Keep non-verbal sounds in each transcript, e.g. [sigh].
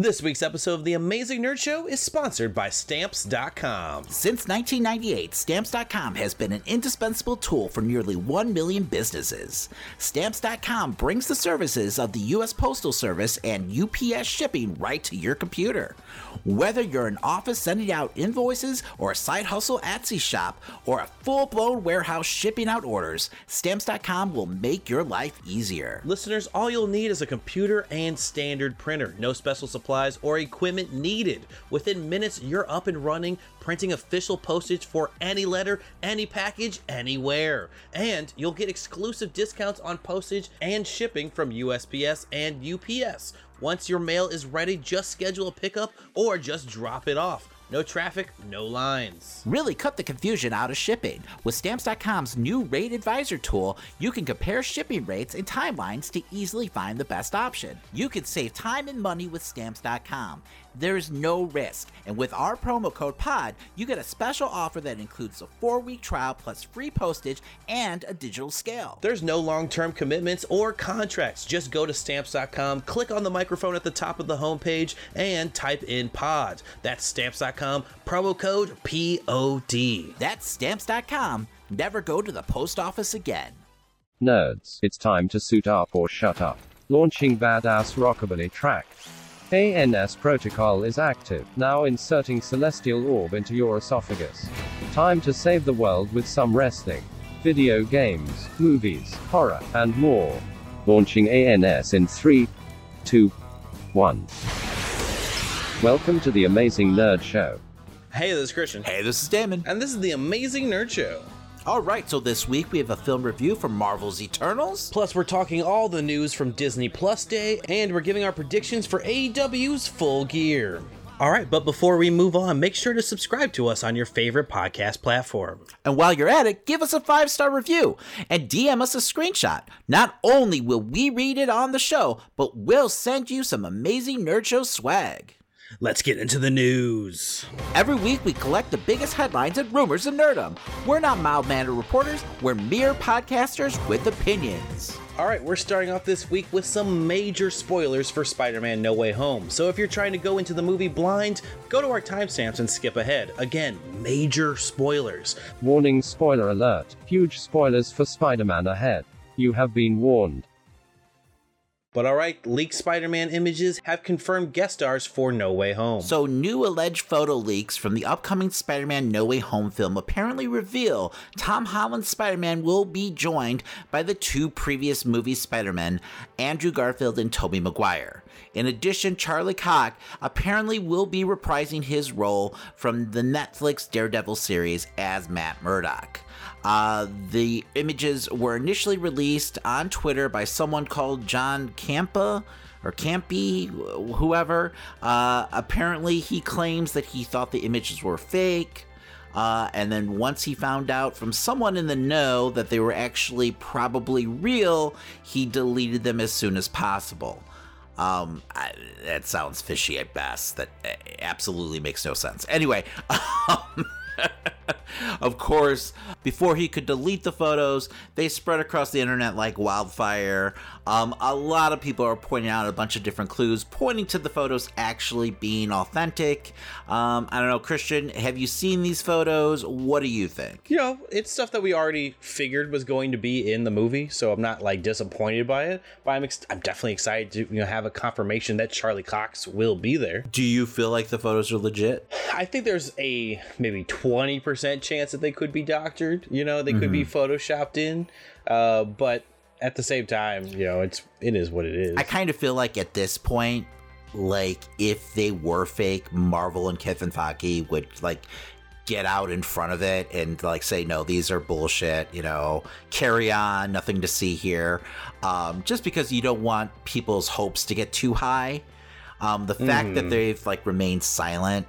This week's episode of The Amazing Nerd Show is sponsored by Stamps.com. Since 1998, Stamps.com has been an indispensable tool for nearly 1 million businesses. Stamps.com brings the services of the U.S. Postal Service and UPS shipping right to your computer. Whether you're an office sending out invoices or a side hustle Etsy shop or a full blown warehouse shipping out orders, Stamps.com will make your life easier. Listeners, all you'll need is a computer and standard printer. No special supplies or equipment needed. Within minutes, you're up and running, printing official postage for any letter, any package, anywhere. And you'll get exclusive discounts on postage and shipping from USPS and UPS. Once your mail is ready, just schedule a pickup or just drop it off. No traffic, no lines. Really cut the confusion out of shipping. With Stamps.com's new Rate Advisor tool, you can compare shipping rates and timelines to easily find the best option. You can save time and money with Stamps.com. There's no risk, and with our promo code POD, you get a special offer that includes a four week trial plus free postage and a digital scale. There's no long term commitments or contracts. Just go to stamps.com, click on the microphone at the top of the homepage, and type in POD. That's stamps.com, promo code POD. That's Stamps.com. Never go to the post office again. Nerds, it's time to suit up or shut up. Launching badass rockabilly track. ANS protocol is active, now inserting celestial orb into your esophagus. Time to save the world with some wrestling, video games, movies, horror, and more. Launching ANS in 3, 2, 1. Welcome to the Amazing Nerd Show. Hey, this is Christian. Hey, this is Damon. And this is the Amazing Nerd Show. All right, so this week we have a film review from Marvel's Eternals. Plus, we're talking all the news from Disney Plus Day, and we're giving our predictions for AEW's Full Gear. All right, but before we move on, make sure to subscribe to us on your favorite podcast platform. And while you're at it, give us a five star review and DM us a screenshot. Not only will we read it on the show, but we'll send you some amazing Nerd Show swag. Let's get into the news. Every week, we collect the biggest headlines and rumors of nerdom. We're not mild mannered reporters, we're mere podcasters with opinions. All right, we're starting off this week with some major spoilers for Spider Man No Way Home. So if you're trying to go into the movie blind, go to our timestamps and skip ahead. Again, major spoilers. Warning spoiler alert. Huge spoilers for Spider Man ahead. You have been warned. But alright, leaked Spider Man images have confirmed guest stars for No Way Home. So, new alleged photo leaks from the upcoming Spider Man No Way Home film apparently reveal Tom Holland's Spider Man will be joined by the two previous movie Spider Men, Andrew Garfield and Tobey Maguire. In addition, Charlie Cox apparently will be reprising his role from the Netflix Daredevil series as Matt Murdock. Uh, the images were initially released on Twitter by someone called John Campa or Campy, whoever. Uh, apparently, he claims that he thought the images were fake. Uh, and then once he found out from someone in the know that they were actually probably real, he deleted them as soon as possible. Um, I, that sounds fishy at best. That uh, absolutely makes no sense. Anyway, [laughs] um, [laughs] [laughs] of course, before he could delete the photos, they spread across the internet like wildfire. Um, a lot of people are pointing out a bunch of different clues, pointing to the photos actually being authentic. Um, I don't know, Christian, have you seen these photos? What do you think? You know, it's stuff that we already figured was going to be in the movie, so I'm not like disappointed by it. But I'm ex- I'm definitely excited to you know have a confirmation that Charlie Cox will be there. Do you feel like the photos are legit? I think there's a maybe 20% chance that they could be doctored. You know, they could be photoshopped in. Uh, but at the same time, you know, it's it is what it is. I kind of feel like at this point, like if they were fake, Marvel and Kevin Feige would like get out in front of it and like say no these are bullshit you know carry on nothing to see here um, just because you don't want people's hopes to get too high um, the fact that they've like remained silent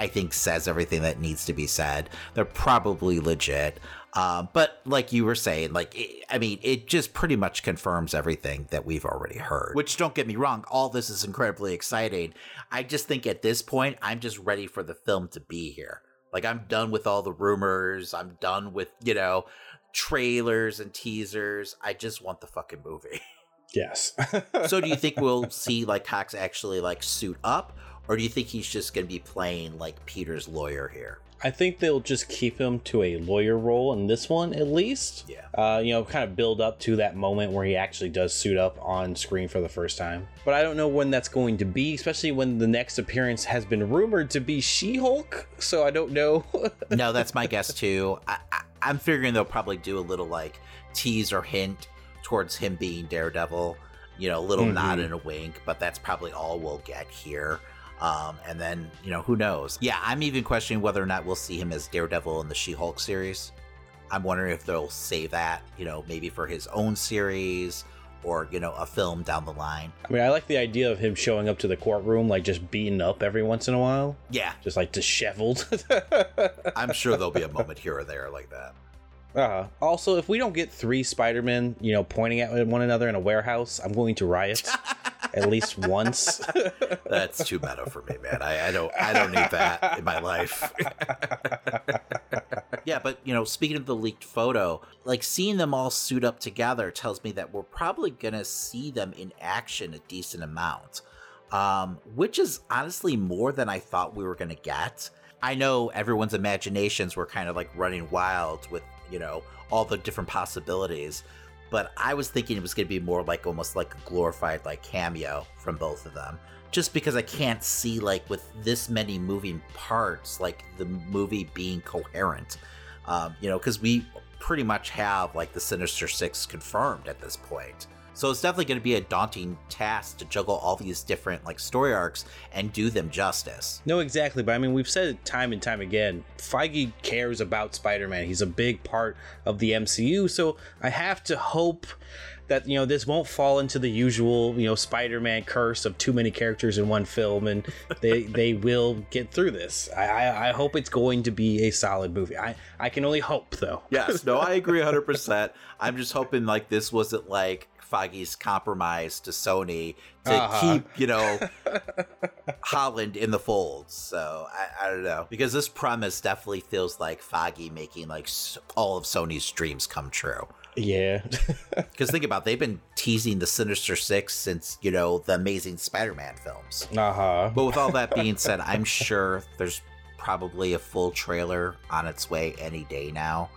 i think says everything that needs to be said. They're probably legit. Uh, but like you were saying like it, i mean it just pretty much confirms everything that we've already heard. Which don't get me wrong all this is incredibly exciting. I just think at this point i'm just ready for the film to be here. Like i'm done with all the rumors. I'm done with you know trailers and teasers. I just want the fucking movie [laughs] Yes. [laughs] so do you think we'll see like Cox actually like suit up, or do you think he's just going to be playing like Peter's lawyer here? I think they'll just keep him to a lawyer role in this one at least. Yeah. Uh, you know, kind of build up to that moment where he actually does suit up on screen for the first time. But I don't know when that's going to be, especially when the next appearance has been rumored to be She Hulk. So I don't know. [laughs] no, that's my guess too. I, I, I'm figuring they'll probably do a little like tease or hint towards him being Daredevil. You know, a little Mhm. nod and a wink, but that's probably all we'll get here. Um, and then, you know, who knows? Yeah, I'm even questioning whether or not we'll see him as Daredevil in the She Hulk series. I'm wondering if they'll save that, you know, maybe for his own series or, you know, a film down the line. I mean, I like the idea of him showing up to the courtroom, like just beaten up every once in a while, Yeah, just like disheveled. [laughs] I'm sure there'll be a moment here or there like that. Uh, also, if we don't get three Spider-Men, you know, pointing at one another in a warehouse, I'm going to riot [laughs] at least once. [laughs] That's too meta for me, man. I, I don't I don't need that in my life. [laughs] yeah, but you know, speaking of the leaked photo, like seeing them all suit up together tells me that we're probably gonna see them in action a decent amount. Um, which is honestly more than I thought we were gonna get. I know everyone's imaginations were kind of like running wild with, you know, all the different possibilities but I was thinking it was going to be more like almost like a glorified like cameo from both of them. Just because I can't see like with this many moving parts, like the movie being coherent. Um, you know, because we pretty much have like the Sinister Six confirmed at this point. So it's definitely going to be a daunting task to juggle all these different like story arcs and do them justice. No, exactly. But I mean, we've said it time and time again. Feige cares about Spider Man. He's a big part of the MCU. So I have to hope that, you know, this won't fall into the usual, you know, Spider Man curse of too many characters in one film and [laughs] they they will get through this. I, I, I hope it's going to be a solid movie. I, I can only hope, though. Yes, no, I agree [laughs] 100%. I'm just hoping like this wasn't like Feige's compromise to Sony to Uh-huh. keep, you know, [laughs] Holland in the fold. So I, I don't know. Because this premise definitely feels like Feige making like all of Sony's dreams come true. Yeah. [laughs] Because think about it, they've been teasing the Sinister Six since, you know, the Amazing Spider Man films. uh huh. But with all that being said, [laughs] I'm sure there's probably a full trailer on its way any day now.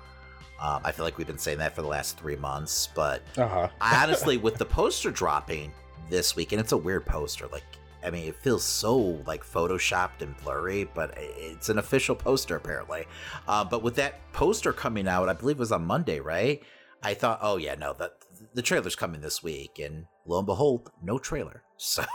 Um, I feel like we've been saying that for the last three months, but Uh huh. Honestly, with the poster dropping this week, and it's a weird poster, like I mean, it feels so like photoshopped and blurry, but it's an official poster apparently. Uh, but with that poster coming out, I believe it was on Monday, right? I thought, oh yeah, no, that the trailer's coming this week, and lo and behold, no trailer. [laughs] So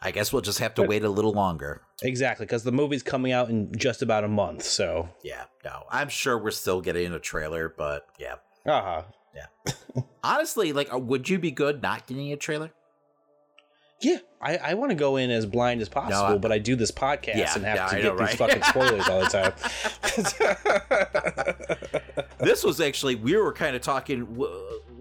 I guess we'll just have to wait a little longer. Exactly. Because the movie's coming out in just about a month. So, Yeah, no, I'm sure we're still getting a trailer, but yeah. uh huh. Yeah. [laughs] Honestly, like, uh, would you be good not getting a trailer? Yeah, I, I want to go in as blind as possible, I- but I do this podcast Yeah, and have yeah, to I get know, these right? fucking spoilers all the [laughs] time. [laughs] this was actually we were kind of talking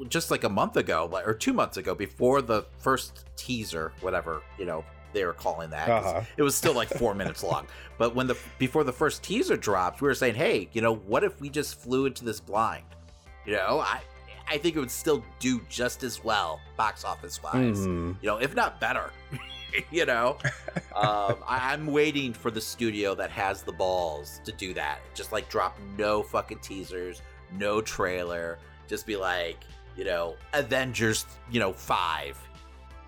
just like a month ago like- or two months ago before the first teaser whatever you know they were calling that. Uh-huh. it was still like four [laughs] minutes long but when the before the first teaser dropped we were saying hey you know what if we just flew into this blind you know i i think it would still do just as well box office wise Mhm. you know if not better [laughs] you know um, I, i'm waiting for the studio that has the balls to do that just like drop no fucking teasers no trailer just be like you know avengers you know five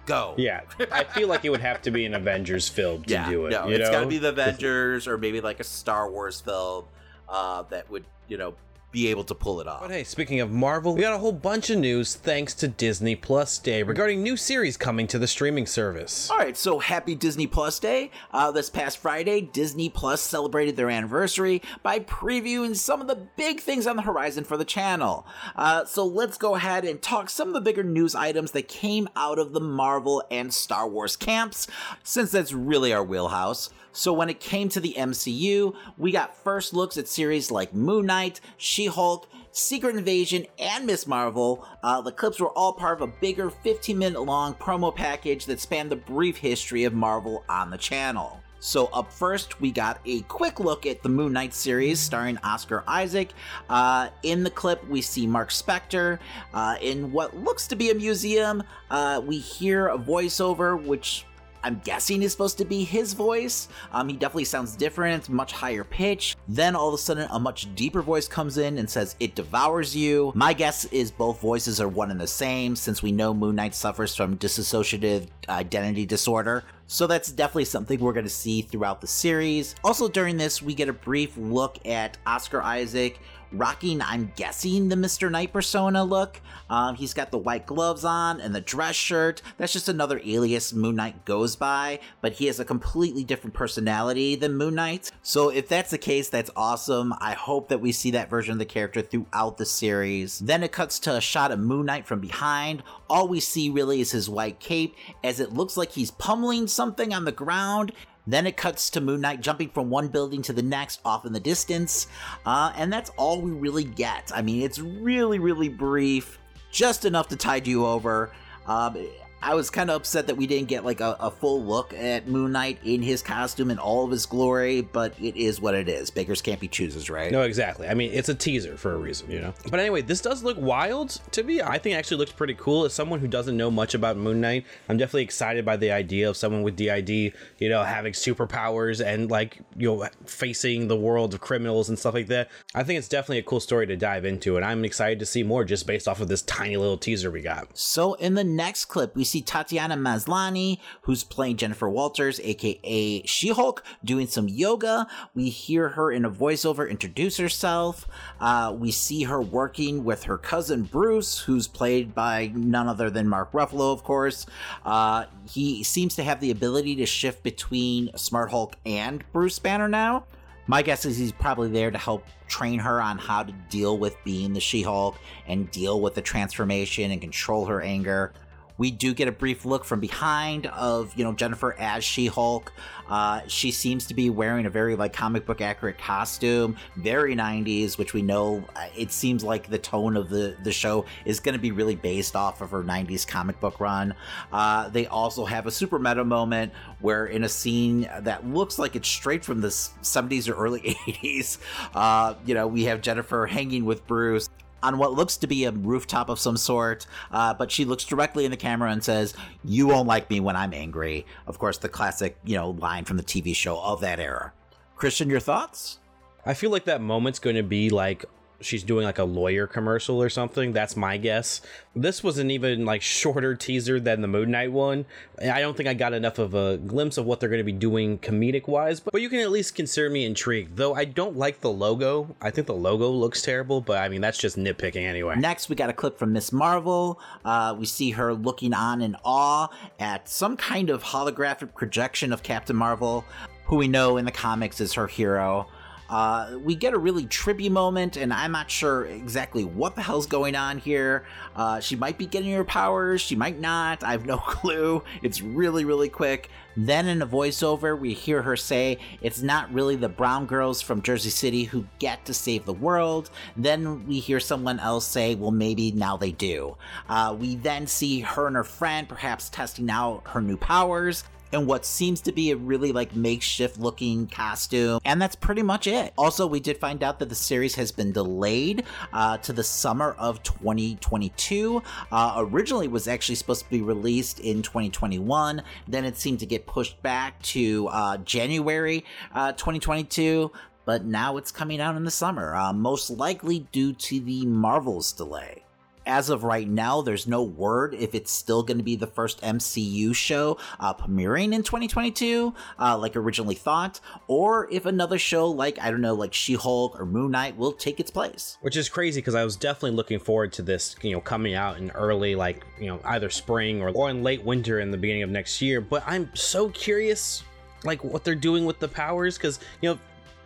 go Yeah, I feel like it would have to be an Avengers film to yeah do it. no it's know? gotta be the avengers or maybe like a star wars film uh, that would you know be able to pull it off But hey, speaking of Marvel, we got a whole bunch of news thanks to Disney Plus Day regarding new series coming to the streaming service. All right, so happy Disney Plus Day. Uh, this past Friday, Disney Plus celebrated their anniversary by previewing some of the big things on the horizon for the channel. Uh, so let's go ahead and talk some of the bigger news items that came out of the Marvel and Star Wars camps, since that's really our wheelhouse. So when it came to the MCU, we got first looks at series like Moon Knight, She-Hulk, Secret Invasion, and Miss Marvel. Uh, the clips were all part of a bigger 15 minute long promo package that spanned the brief history of Marvel on the channel. So, up first, we got a quick look at the Moon Knight series starring Oscar Isaac. Uh, in the clip, we see Mark Spector uh, in what looks to be a museum. Uh, we hear a voiceover, which I'm guessing is supposed to be his voice. Um, he definitely sounds different, much higher pitch. Then all of a sudden, a much deeper voice comes in and says, It devours you. My guess is both voices are one and the same, since we know Moon Knight suffers from dissociative identity disorder. So that's definitely something we're going to see throughout the series. Also, during this, we get a brief look at Oscar Isaac rocking, I'm guessing, the Mr. Knight persona look. Um, he's got the white gloves on and the dress shirt. That's just another alias Moon Knight goes by, but he has a completely different personality than Moon Knight. So if that's the case, that's awesome. I hope that we see that version of the character throughout the series. Then it cuts to a shot of Moon Knight from behind. All we see really is his white cape, as it looks like he's pummeling something on the ground, then it cuts to Moon Knight jumping from one building to the next off in the distance. Uh, and that's all we really get. I mean, it's really, really brief, just enough to tide you over. Um, I was kind of upset that we didn't get like a, a, full look at Moon Knight in his costume and all of his glory, but it is what it is. Bakers can't be choosers, right? No, exactly. I mean, it's a teaser for a reason, you know? But anyway, this does look wild to me. I think it actually looks pretty cool. As someone who doesn't know much about Moon Knight, I'm definitely excited by the idea of someone with DID, you know, having superpowers and like, you know, facing the world of criminals and stuff like that. I think it's definitely a cool story to dive into, and I'm excited to see more just based off of this tiny little teaser we got. So in the next clip, we see Tatiana Maslany, who's playing Jennifer Walters, aka She Hulk, doing some yoga. We hear her in a voiceover introduce herself. Uh, we see her working with her cousin Bruce, who's played by none other than Mark Ruffalo, of course. Uh, he seems to have the ability to shift between Smart Hulk and Bruce Banner now. My guess is he's probably there to help train her on how to deal with being the She Hulk and deal with the transformation and control her anger. We do get a brief look from behind of, you know, Jennifer as She-Hulk. Uh, she seems to be wearing a very, like, comic book accurate costume, very 90s, which we know uh, it seems like the tone of the, the show is going to be really based off of her 90s comic book run. Uh, they also have a super meta moment where in a scene that looks like it's straight from the 70s or early [laughs] 80s, uh, you know, we have Jennifer hanging with Bruce on what looks to be a rooftop of some sort, uh, but she looks directly in the camera and says, You won't like me when I'm angry. Of course, the classic, you know, line from the TV show of that era. Christian, your thoughts? I feel like that moment's going to be like she's doing like a lawyer commercial or something. That's my guess. This was an even like shorter teaser than the Moon Knight one. I don't think I got enough of a glimpse of what they're going to be doing comedic wise, but, but you can at least consider me intrigued. Though I don't like the logo. I think the logo looks terrible, but I mean that's just nitpicking anyway. Next, we got a clip from Miss Marvel. Uh, we see her looking on in awe at some kind of holographic projection of Captain Marvel, who we know in the comics is her hero. Uh, we get a really trippy moment, and I'm not sure exactly what the hell's going on here. Uh, she might be getting her powers, she might not. I have no [laughs] clue. It's really, really quick. Then in a voiceover, we hear her say it's not really the brown girls from Jersey City who get to save the world. Then we hear someone else say, well, maybe now they do. Uh, we then see her and her friend perhaps testing out her new powers in what seems to be a really like makeshift looking costume. And that's pretty much it. Also, we did find out that the series has been delayed uh, to the summer of 2022. Uh, originally was actually supposed to be released in 2021. Then it seemed to get pushed back to uh, January uh, 2022 but now it's coming out in the summer, uh, most likely due to the Marvels delay as of right now, there's no word if it's still going to be the first MCU show uh, premiering in 2022, uh, like originally thought, or if another show like, I don't know, like She Hulk or Moon Knight will take its place. Which is crazy because I was definitely looking forward to this, you know, coming out in early, like, you know, either spring or, or in late winter in the beginning of next year. But I'm so curious like what they're doing with the powers because you know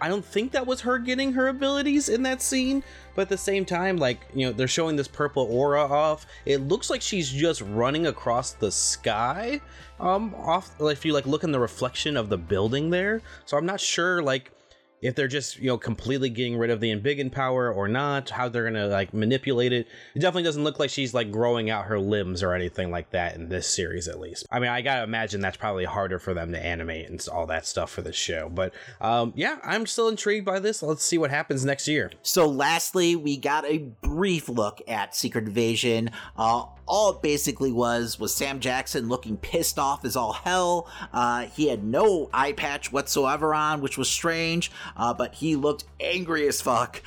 I don't think that was her getting her abilities in that scene, but at the same time, like, you know, they're showing this purple aura off. It looks like she's just running across the sky. Um, off if you like look in the reflection of the building there. So I'm not sure, like, if they're just you know completely getting rid of the embiggen power or not how they're gonna like manipulate it. It definitely doesn't look like she's like growing out her limbs or anything like that in this series at least. I mean i gotta imagine that's probably harder for them to animate and all that stuff for this show. But um, yeah i'm still intrigued by this. Let's see what happens next year. So lastly we got a brief look at secret invasion. Uh, all it basically was was Sam Jackson looking pissed off as all hell. Uh, he had no eye patch whatsoever on, which was strange, uh, but he looked angry as fuck.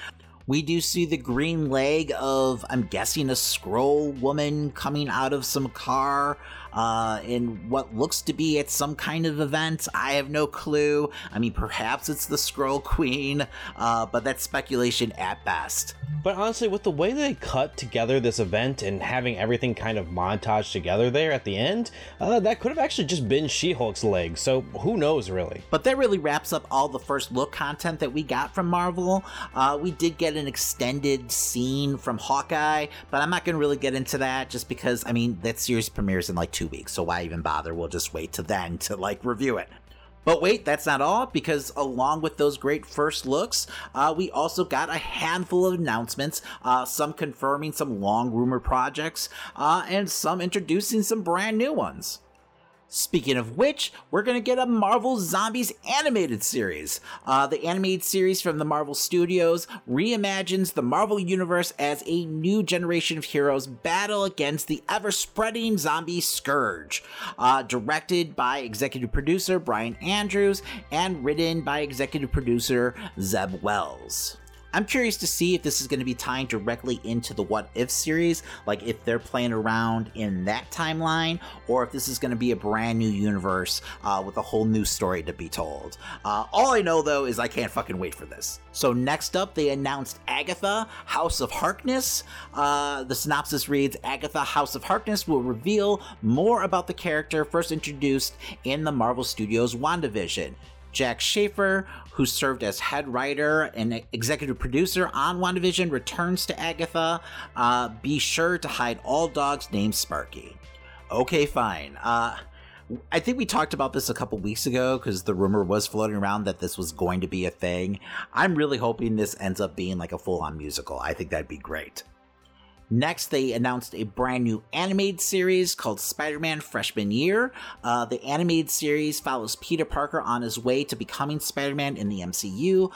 We do see the green leg of, I'm guessing, a Skrull woman coming out of some car uh, in what looks to be at some kind of event. I have no clue. I mean, perhaps it's the Skrull Queen, uh, but that's speculation at best. But honestly, with the way they cut together this event and having everything kind of montage together there at the end, uh, that could have actually just been She Hulk's leg. So who knows, really? But that really wraps up all the first look content that we got from Marvel. Uh, we did get an extended scene from Hawkeye, but I'm not going to really get into that just because, I mean, that series premieres in like two weeks, so why even bother? We'll just wait to then to like review it. But wait, that's not all, because along with those great first looks, uh, we also got a handful of announcements, uh, some confirming some long rumor projects, uh, and some introducing some brand new ones. Speaking of which, we're going to get a Marvel Zombies animated series. Uh, the animated series from the Marvel Studios reimagines the Marvel Universe as a new generation of heroes battle against the ever spreading zombie scourge. Uh, directed by executive producer Bryan Andrews and written by executive producer Zeb Wells. I'm curious to see if this is going to be tying directly into the What If series, like if they're playing around in that timeline, or if this is going to be a brand new universe uh, with a whole new story to be told. Uh, all I know though is I can't fucking wait for this. So next up, they announced Agatha, House of Harkness. Uh, the synopsis reads: Agatha, House of Harkness will reveal more about the character first introduced in the Marvel Studios WandaVision. Jac Schaeffer, who served as head writer and executive producer on WandaVision, returns to Agatha. Uh, be sure to hide all dogs named Sparky. Okay, fine. Uh, I think we talked about this a couple weeks ago because the rumor was floating around that this was going to be a thing. I'm really hoping this ends up being like a full on musical. I think that'd be great. Next, they announced a brand new animated series called Spider Man Freshman Year. Uh, the animated series follows Peter Parker on his way to becoming Spider Man in the MCU.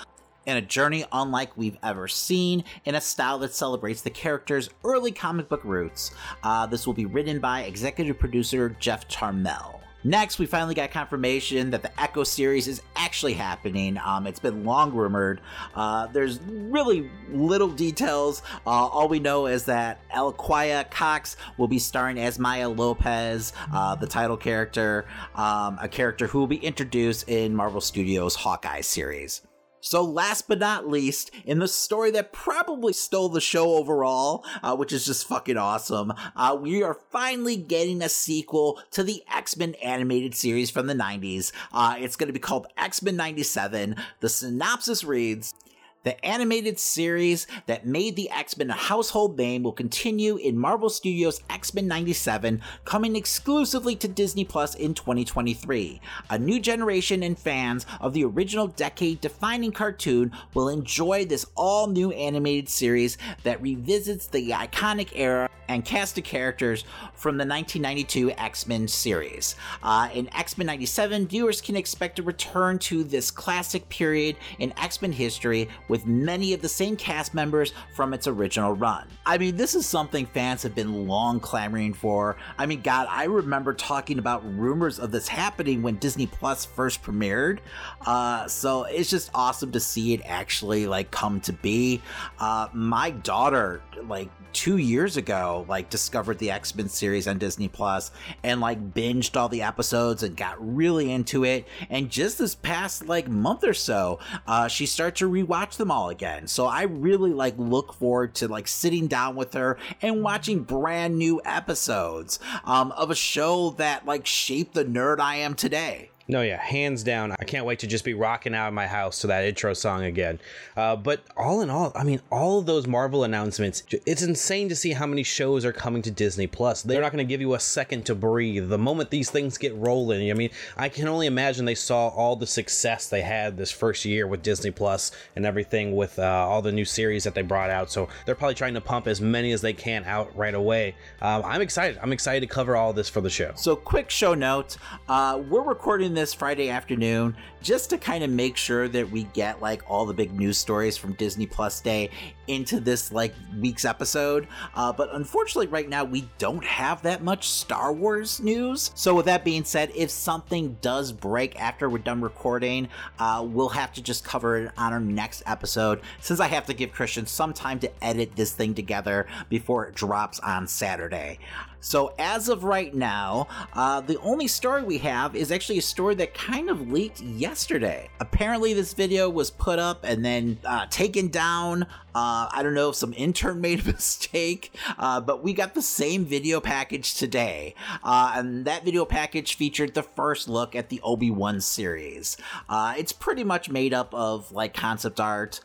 In a journey unlike we've ever seen, in a style that celebrates the character's early comic book roots. Uh, this will be written by executive producer Jeff Trammell. Next, we finally got confirmation that the Echo series is actually happening. Um, it's been long rumored. Uh, there's really little details. Uh, all we know is that Alaqua Cox will be starring as Maya Lopez, uh, the title character, um, a character who will be introduced in Marvel Studios' Hawkeye series. So, last but not least, in the story that probably stole the show overall, uh, which is just fucking awesome, uh, we are finally getting a sequel to the X Men animated series from the 90s. Uh, it's going to be called X Men 97. The synopsis reads the animated series that made the X Men a household name will continue in Marvel Studios' X Men 97, coming exclusively to Disney Plus in 2023. A new generation and fans of the original decade defining cartoon will enjoy this all new animated series that revisits the iconic era and cast of characters from the 1992 X Men series. Uh, in X Men 97, viewers can expect a return to this classic period in X Men history with many of the same cast members from its original run. I mean, this is something fans have been long clamoring for. I mean, God, I remember talking about rumors of this happening when Disney Plus first premiered. Uh, so it's just awesome to see it actually like come to be. Uh, my daughter, like two years ago, like discovered the X Men series on Disney Plus and like binged all the episodes and got really into it. And just this past like month or so, uh, she started to rewatch them all again. So I really like look forward to like sitting down with her and watching brand new episodes um, of a show that like shaped the nerd I am today. No, yeah, hands down. I can't wait to just be rocking out of my house to that intro song again. Uh, but all in all, I mean, all of those Marvel announcements, it's insane to see how many shows are coming to Disney Plus. They're not going to give you a second to breathe. The moment these things get rolling, I mean, I can only imagine they saw all the success they had this first year with Disney Plus and everything with uh, all the new series that they brought out. So they're probably trying to pump as many as they can out right away. Um, I'm excited. I'm excited to cover all this for the show. So, quick show note uh, we're recording this Friday afternoon just to kind of make sure that we get like all the big news stories from Disney Plus Day into this like week's episode. Uh, but unfortunately, right now we don't have that much Star Wars news. So, with that being said, if something does break after we're done recording, uh, we'll have to just cover it on our next episode since I have to give Christian some time to edit this thing together before it drops on Saturday. So, as of right now, uh, the only story we have is actually a story that kind of leaked yesterday. Apparently, this video was put up and then uh, taken down. Uh, I don't know if some intern [laughs] made a mistake, uh, but we got the same video package today. Uh, and that video package featured the first look at the Obi Wan series. Uh, it's pretty much made up of like concept art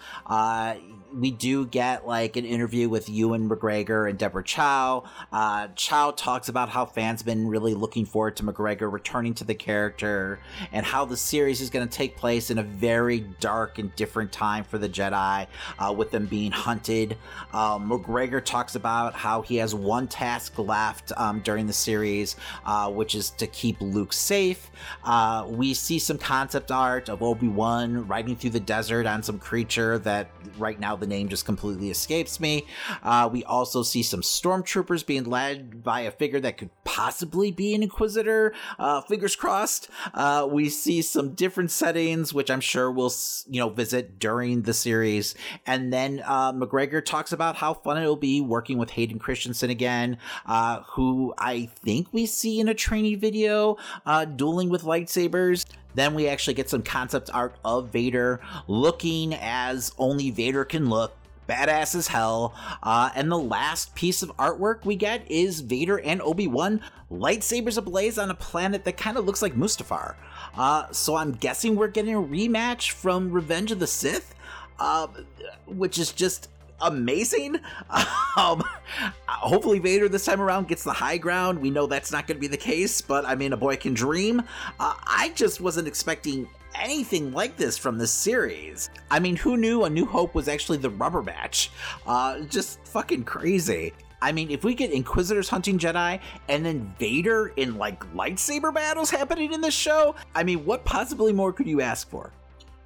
we do get like an interview with Ewan McGregor and Deborah Chow. Uh, Chow talks about how fans been really looking forward to McGregor returning to the character and how the series is going to take place in a very dark and different time for the Jedi, uh, with them being hunted. Uh, McGregor talks about how he has one task left um, during the series, uh, which is to keep Luke safe. Uh, we see some concept art of Obi Wan riding through the desert on some creature that right now the name just completely escapes me. Uh, we also see some stormtroopers being led by a figure that could possibly be an Inquisitor. Uh, fingers crossed. Uh, we see some different settings, which I'm sure we'll you know visit during the series. And then uh, McGregor talks about how fun it'll be working with Hayden Christensen again, uh, who I think we see in a training video uh, dueling with lightsabers. Then we actually get some concept art of Vader looking as only Vader can look. Badass as hell. Uh, and the last piece of artwork we get is Vader and Obi Wan lightsabers ablaze on a planet that kind of looks like Mustafar. Uh, so I'm guessing we're getting a rematch from Revenge of the Sith, uh, which is just amazing. [laughs] Um, hopefully, Vader this time around gets the high ground. We know that's not going to be the case, but I mean, a boy can dream. Uh, I just wasn't expecting anything like this from this series. I mean, who knew A New Hope was actually the rubber match? Uh, just fucking crazy. I mean, if we get Inquisitors hunting Jedi and then Vader in like lightsaber battles happening in this show, I mean, what possibly more could you ask for?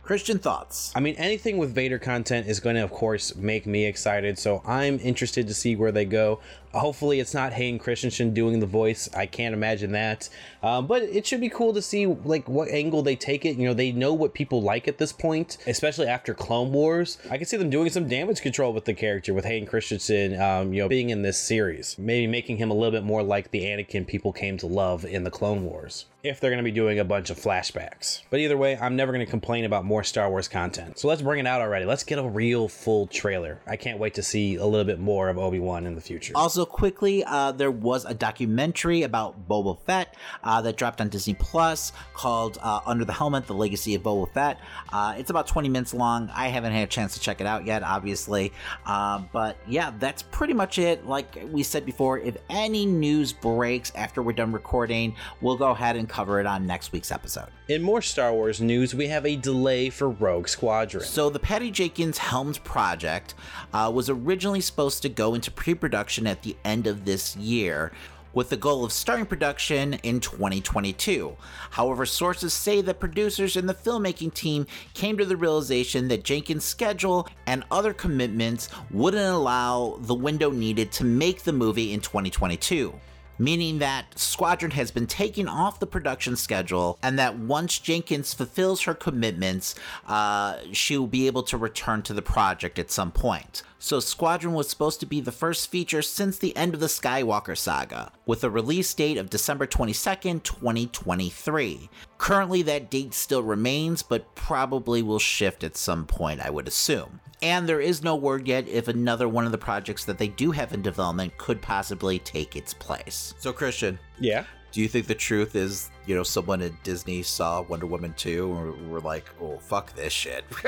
Christian thoughts. I mean, anything with Vader content is going to, of course, make me excited. So I'm interested to see where they go. Hopefully, it's not Hayden Christensen doing the voice. I can't imagine that. Um, but it should be cool to see like what angle they take it. You know, they know what people like at this point, especially after Clone Wars. I can see them doing some damage control with the character with Hayden Christensen. Um, you know, being in this series, maybe making him a little bit more like the Anakin people came to love in the Clone Wars. If they're going to be doing a bunch of flashbacks. But either way, I'm never going to complain about more Star Wars content. So let's bring it out already. Let's get a real full trailer. I can't wait to see a little bit more of Obi Wan in the future. Also, also, quickly, uh, there was a documentary about Boba Fett uh, that dropped on Disney Plus called uh, Under the Helmet: The Legacy of Boba Fett. Uh, it's about 20 minutes long. I haven't had a chance to check it out yet, obviously, uh, but yeah, that's pretty much it. Like we said before, if any news breaks after we're done recording, we'll go ahead and cover it on next week's episode. In more Star Wars news, we have a delay for Rogue Squadron. So the Patty Jenkins helmed project uh, was originally supposed to go into pre-production at the the end of this year with the goal of starting production in 2022. However, sources say that producers and the filmmaking team came to the realization that Jenkins' schedule and other commitments wouldn't allow the window needed to make the movie in 2022 meaning that Squadron has been taken off the production schedule, and that once Jenkins fulfills her commitments, uh, she will be able to return to the project at some point. So, Squadron was supposed to be the first feature since the end of the Skywalker saga, with a release date of December 22nd, 2023. Currently, that date still remains, but probably will shift at some point, I would assume. And there is no word yet if another one of the projects that they do have in development could possibly take its place. So, Christian. Yeah. Do you think the truth is, you know, someone at Disney saw Wonder Woman 2 and were like, oh, fuck this shit? [laughs]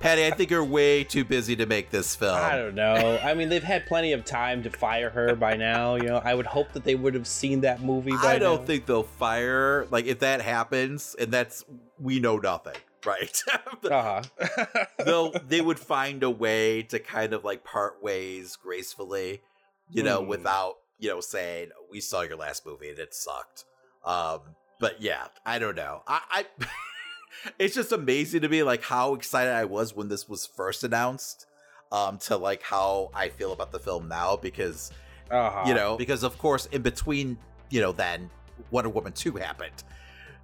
Patty, I think you're way too busy to make this film. I don't know. I mean, they've had plenty of time to fire her by now. You know, I would hope that they would have seen that movie by I don't now. think they'll fire. Like, if that happens, and that's, we know nothing, [laughs] right? Uh huh. [laughs] they'll, they would find a way to kind of like part ways gracefully, you know, Hmm. without, you know, saying, we saw your last movie and it sucked. Um, but yeah, I don't know. I, I [laughs] it's just amazing to me like how excited I was when this was first announced. Um, to like how I feel about the film now because Uh huh. you know because of course in between you know then Wonder Woman two happened.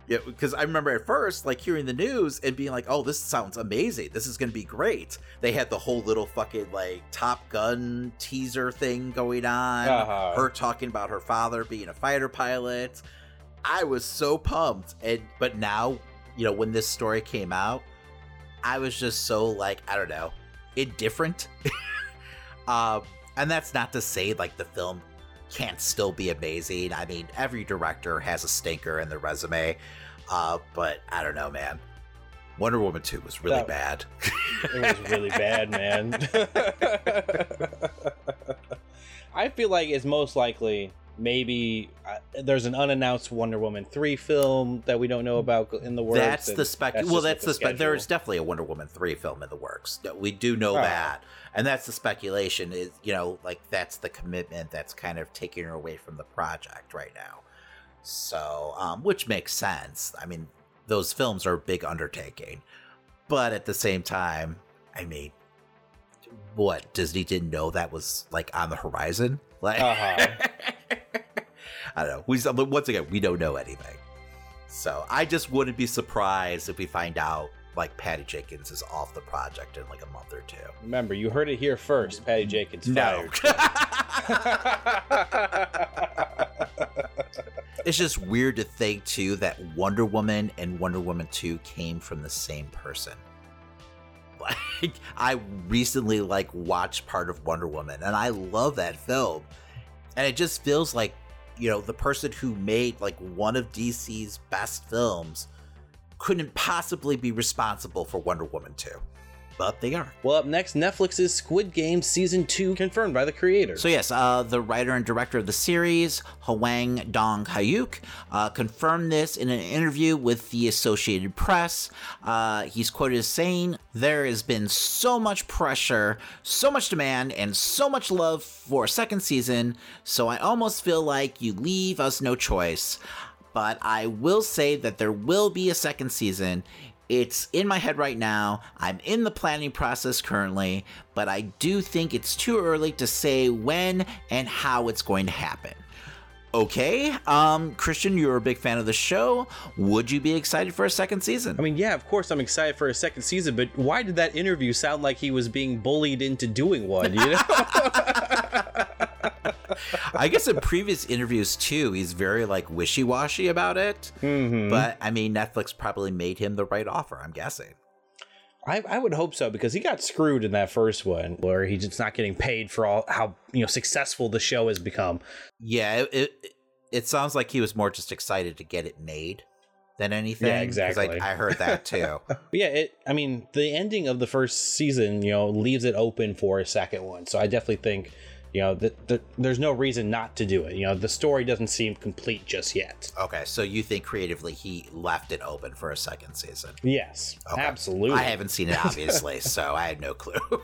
Yeah, because I remember at first like hearing the news and being like, "Oh, this sounds amazing. This is gonna be great." They had the whole little fucking like Top Gun teaser thing going on. Uh-huh. Her talking about her father being a fighter pilot. I was so pumped, and but now you know when this story came out, I was just so like I don't know, indifferent. [laughs] um, and that's not to say like the film can't still be amazing. I mean, every director has a stinker in their resume, uh, but I don't know, man. Wonder Woman 2 was really That- bad. It was really bad, man. [laughs] [laughs] I feel like it's most likely maybe uh, there's an unannounced Wonder Woman 3 film that we don't know about in the works. that's the spec. that's well, that's like the spec. There's definitely a Wonder Woman 3 film in the works. We do know Oh. that. And that's the speculation is, you know, like that's the commitment that's kind of taking her away from the project right now. So, um, which makes sense. I mean, those films are a big undertaking. But at the same time, I mean, what Disney didn't know that was like on the horizon. Like, Uh-huh. [laughs] [laughs] I don't know. We once again we don't know anything, so I just wouldn't be surprised if we find out like Patty Jenkins is off the project in like a month or two. Remember, you heard it here first. Patty Jenkins No. [laughs] it's just weird to think too that Wonder Woman and Wonder Woman 2 came from the same person. Like [laughs] I recently like watched part of Wonder Woman and I love that film. And it just feels like, you know, the person who made like one of DC's best films couldn't possibly be responsible for Wonder Woman 2. But they are. well, up next, Netflix's Squid Game Season 2 confirmed by the creator. So yes, uh, the writer and director of the series, Hwang Dong Hyuk, uh, confirmed this in an interview with the Associated Press. Uh, he's quoted as saying, "There has been so much pressure, so much demand, and so much love for a second season. So I almost feel like you leave us no choice." But I will say that there will be a second season. It's in my head right now. I'm in the planning process currently, but I do think it's too early to say when and how it's going to happen. Okay, um, Christian, you're a big fan of the show. Would you be excited for a second season? I mean, yeah, of course I'm excited for a second season, but why did that interview sound like he was being bullied into doing one, you know? [laughs] [laughs] I guess in previous interviews too, he's very like wishy-washy about it. Mhm. But I mean, Netflix probably made him the right offer. I'm guessing. I, I would hope so because he got screwed in that first one where he's just not getting paid for all how you know successful the show has become. Yeah, it, it it sounds like he was more just excited to get it made than anything. Yeah, exactly. I, I heard that too. [laughs] But yeah, it I mean the ending of the first season, you know, leaves it open for a second one. So I definitely think, you know, that, that there's no reason not to do it. You know, the story doesn't seem complete just yet. okay, so you think creatively he left it open for a second season? Yes, Okay. absolutely. I haven't seen it obviously, so I had no clue. [laughs]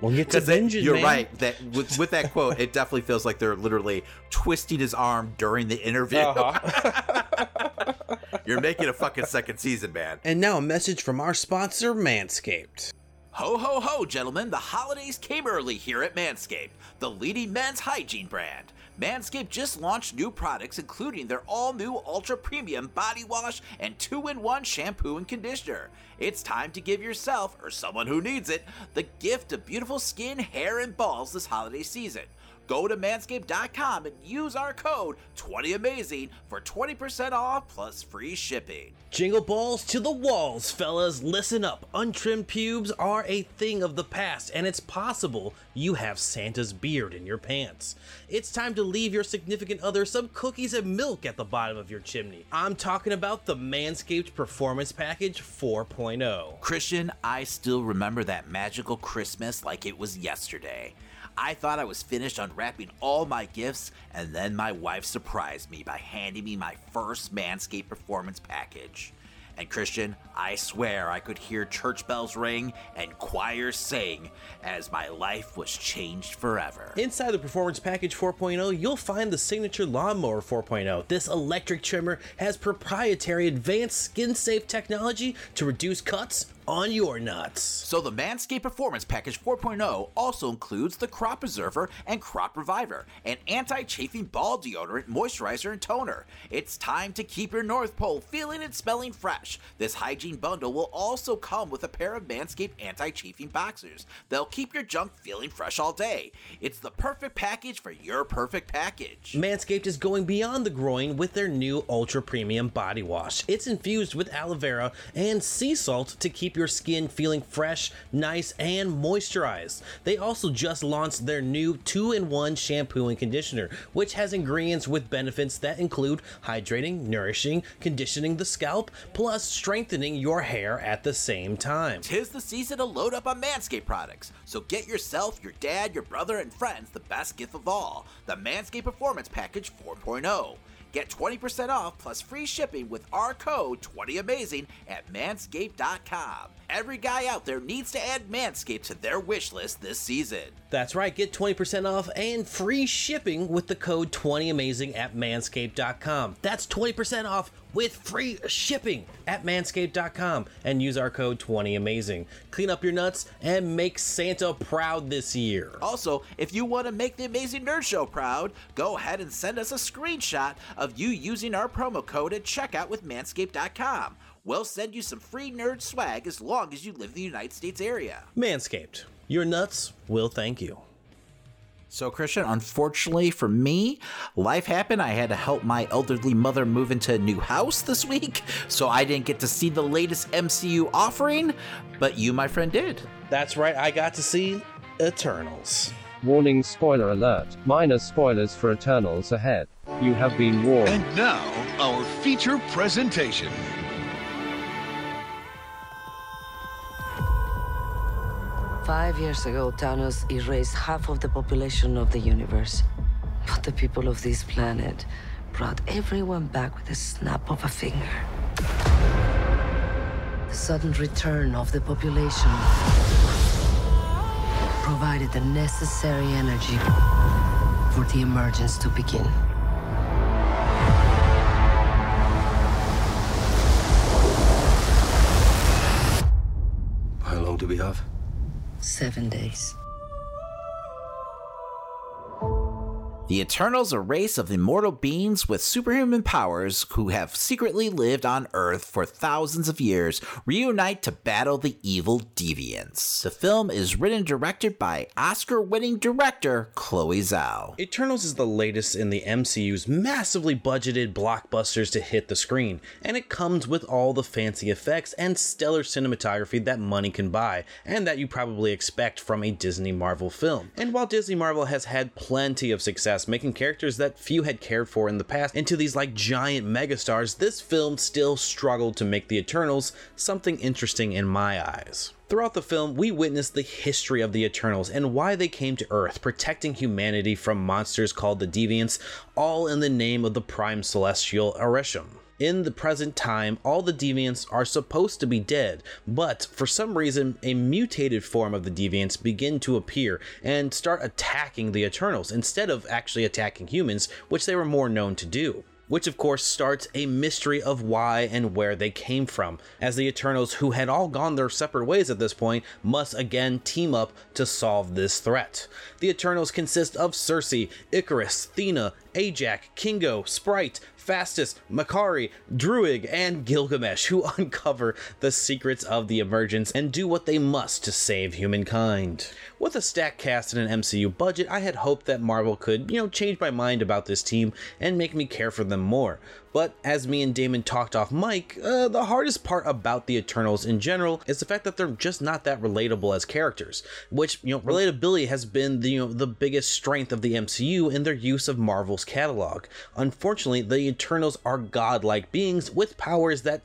We'll get to binge you're man. right that with, with that quote, it definitely feels like they're literally twisting his arm during the interview. Uh-huh. [laughs] you're making a fucking second season, man. and now a message from our sponsor, Manscaped. Ho ho ho, gentlemen, the holidays came early here at Manscaped, the leading men's hygiene brand. Manscaped just launched new products, including their all new ultra premium body wash and two in one shampoo and conditioner. It's time to give yourself, or someone who needs it, the gift of beautiful skin, hair, and balls this holiday season. Go to manscaped.com and use our code 20amazing for 20% off plus free shipping. Jingle balls to the walls, fellas. Listen up. Untrimmed pubes are a thing of the past, and it's possible you have Santa's beard in your pants. It's time to leave your significant other some cookies and milk at the bottom of your chimney. I'm talking about the Manscaped Performance Package 4.0. Christian, I still remember that magical Christmas like it was yesterday. I thought I was finished unwrapping all my gifts, and then my wife surprised me by handing me my first Manscaped Performance package. And Christian, I swear I could hear church bells ring and choirs sing as my life was changed forever. Inside the Performance Package 4.0, you'll find the Signature Lawnmower 4.0. This electric trimmer has proprietary advanced skin safe technology to reduce cuts on your nuts. So the Manscaped Performance Package 4.0 also includes the Crop Preserver and Crop Reviver, an anti-chafing ball deodorant, moisturizer, and toner. It's time to keep your North Pole feeling and smelling fresh. This hygiene bundle will also come with a pair of Manscaped anti-chafing boxers. They'll keep your junk feeling fresh all day. It's the perfect package for your perfect package. Manscaped is going beyond the groin with their new ultra premium body wash. It's infused with aloe vera and sea salt to keep your skin feeling fresh, nice, and moisturized. They also just launched their new 2 in 1 shampoo and conditioner, which has ingredients with benefits that include hydrating, nourishing, conditioning the scalp, plus strengthening your hair at the same time. Tis the season to load up on Manscaped products, so get yourself, your dad, your brother, and friends the best gift of all the Manscaped Performance Package 4.0. Get 20% off plus free shipping with our code 20amazing at manscaped.com. Every guy out there needs to add Manscaped to their wish list this season. That's right, get 20% off and free shipping with the code 20amazing at manscaped.com. That's 20% off with free shipping at manscaped.com and use our code 20amazing. Clean up your nuts and make Santa proud this year. Also, if you want to make the Amazing Nerd Show proud, go ahead and send us a screenshot of you using our promo code at checkout with manscaped.com. We'll send you some free nerd swag as long as you live in the United States area. Manscaped, your nuts will thank you. So, Christian, unfortunately for me, life happened. I had to help my elderly mother move into a new house this week, so I didn't get to see the latest MCU offering, but you, my friend, did. That's right, I got to see Eternals. Warning spoiler alert. Minor spoilers for Eternals ahead. You have been warned. And now, our feature presentation. Five years ago, Thanos erased half of the population of the universe. But the people of this planet brought everyone back with a snap of a finger. The sudden return of the population provided the necessary energy for the emergence to begin. How long do we have? Seven days. The Eternals, a race of immortal beings with superhuman powers who have secretly lived on Earth for thousands of years, reunite to battle the evil deviants. The film is written and directed by Oscar winning director Chloe Zhao. Eternals is the latest in the MCU's massively budgeted blockbusters to hit the screen, and it comes with all the fancy effects and stellar cinematography that money can buy, and that you probably expect from a Disney Marvel film. And while Disney Marvel has had plenty of success making characters that few had cared for in the past into these like giant megastars, this film still struggled to make the Eternals something interesting in my eyes. Throughout the film, we witness the history of the Eternals and why they came to Earth, protecting humanity from monsters called the Deviants, all in the name of the Prime Celestial Arishem. In the present time, all the deviants are supposed to be dead, but for some reason, a mutated form of the deviants begin to appear and start attacking the Eternals instead of actually attacking humans, which they were more known to do which of course starts a mystery of why and where they came from, as the Eternals, who had all gone their separate ways at this point, must again team up to solve this threat. The Eternals consist of Cersei, Icarus, Thena, Ajax, Kingo, Sprite, Phastos, Makkari, Druig, and Gilgamesh, who [laughs] uncover the secrets of the emergence and do what they must to save humankind. With a stacked cast and an MCU budget, I had hoped that Marvel could, you know, change my mind about this team and make me care for them more. But as me and Damon talked off mic, uh, the hardest part about the Eternals in general is the fact that they're just not that relatable as characters. Which you know, relatability has been the you know the biggest strength of the MCU in their use of Marvel's catalog. Unfortunately, the Eternals are godlike beings with powers that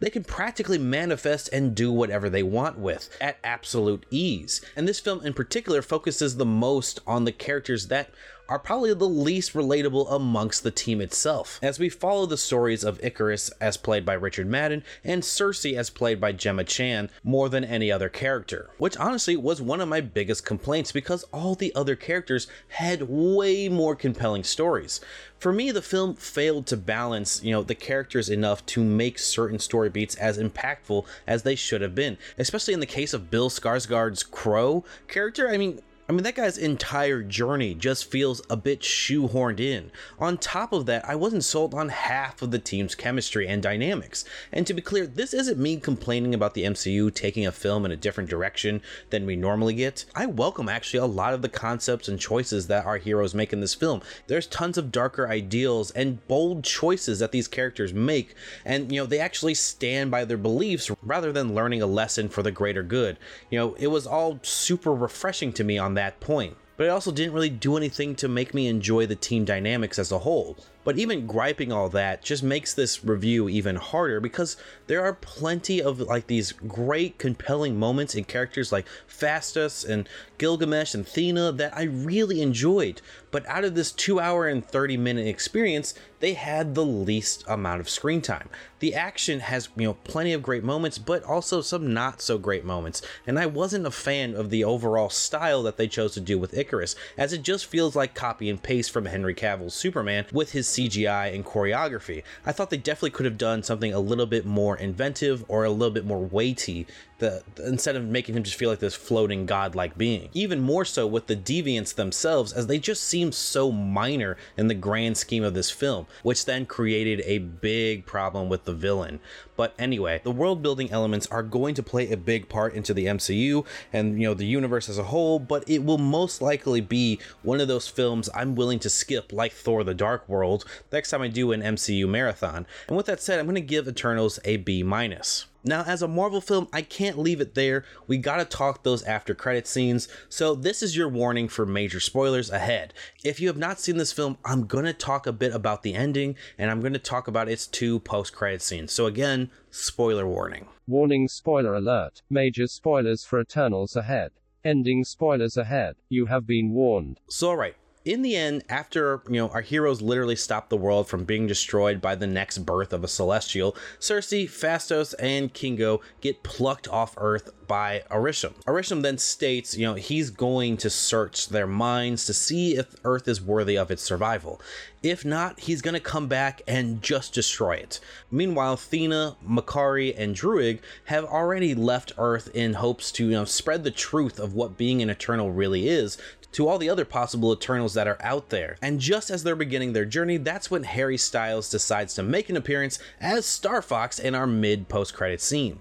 they can practically manifest and do whatever they want with at absolute ease. And this film in particular focuses the most on the characters that are probably the least relatable amongst the team itself, as we follow the stories of Icarus as played by Richard Madden, and Cersei as played by Gemma Chan, more than any other character. Which honestly was one of my biggest complaints because all the other characters had way more compelling stories. For me, the film failed to balance, you know, the characters enough to make certain story beats as impactful as they should have been. Especially in the case of Bill Skarsgård's Crow character. I mean, I mean, that guy's entire journey just feels a bit shoehorned in. On top of that, I wasn't sold on half of the team's chemistry and dynamics. And to be clear, this isn't me complaining about the MCU taking a film in a different direction than we normally get. I welcome actually a lot of the concepts and choices that our heroes make in this film. There's tons of darker ideals and bold choices that these characters make, and you know, they actually stand by their beliefs rather than learning a lesson for the greater good. You know, it was all super refreshing to me on that point. But it also didn't really do anything to make me enjoy the team dynamics as a whole. But even griping all that just makes this review even harder because there are plenty of like these great compelling moments in characters like Phastos and Gilgamesh and Thena that I really enjoyed. But out of this 2 hour and 30 minute experience, they had the least amount of screen time. The action has, you know, plenty of great moments, but also some not so great moments. And I wasn't a fan of the overall style that they chose to do with Icarus, as it just feels like copy and paste from Henry Cavill's Superman with his CGI and choreography. I thought they definitely could have done something a little bit more inventive or a little bit more weighty the, instead of making him just feel like this floating godlike being. Even more so with the deviants themselves, as they just seem so minor in the grand scheme of this film, which then created a big problem with the villain. But anyway, the world building elements are going to play a big part into the MCU and you know the universe as a whole, but it will most likely be one of those films I'm willing to skip like Thor the Dark World next time I do an MCU marathon. And with that said, I'm going to give Eternals a B minus. Now, as a Marvel film, I can't leave it there. We gotta talk those after credit scenes. So, this is your warning for major spoilers ahead. If you have not seen this film, I'm gonna talk a bit about the ending and I'm gonna talk about its two post credit scenes. So, again, spoiler warning. Warning spoiler alert. Major spoilers for Eternals ahead. Ending spoilers ahead. You have been warned. So, alright, in the end, after you know our heroes literally stop the world from being destroyed by the next birth of a celestial, Cersei, Phastos, and Kingo get plucked off Earth by Arishem. Arishem then states, you know, he's going to search their minds to see if Earth is worthy of its survival. If not, he's going to come back and just destroy it. Meanwhile, Thena, Makkari, and Druig have already left Earth in hopes to, you know, spread the truth of what being an Eternal really is to all the other possible Eternals that are out there. And just as they're beginning their journey, that's when Harry Styles decides to make an appearance as Star Fox in our mid post credit scene.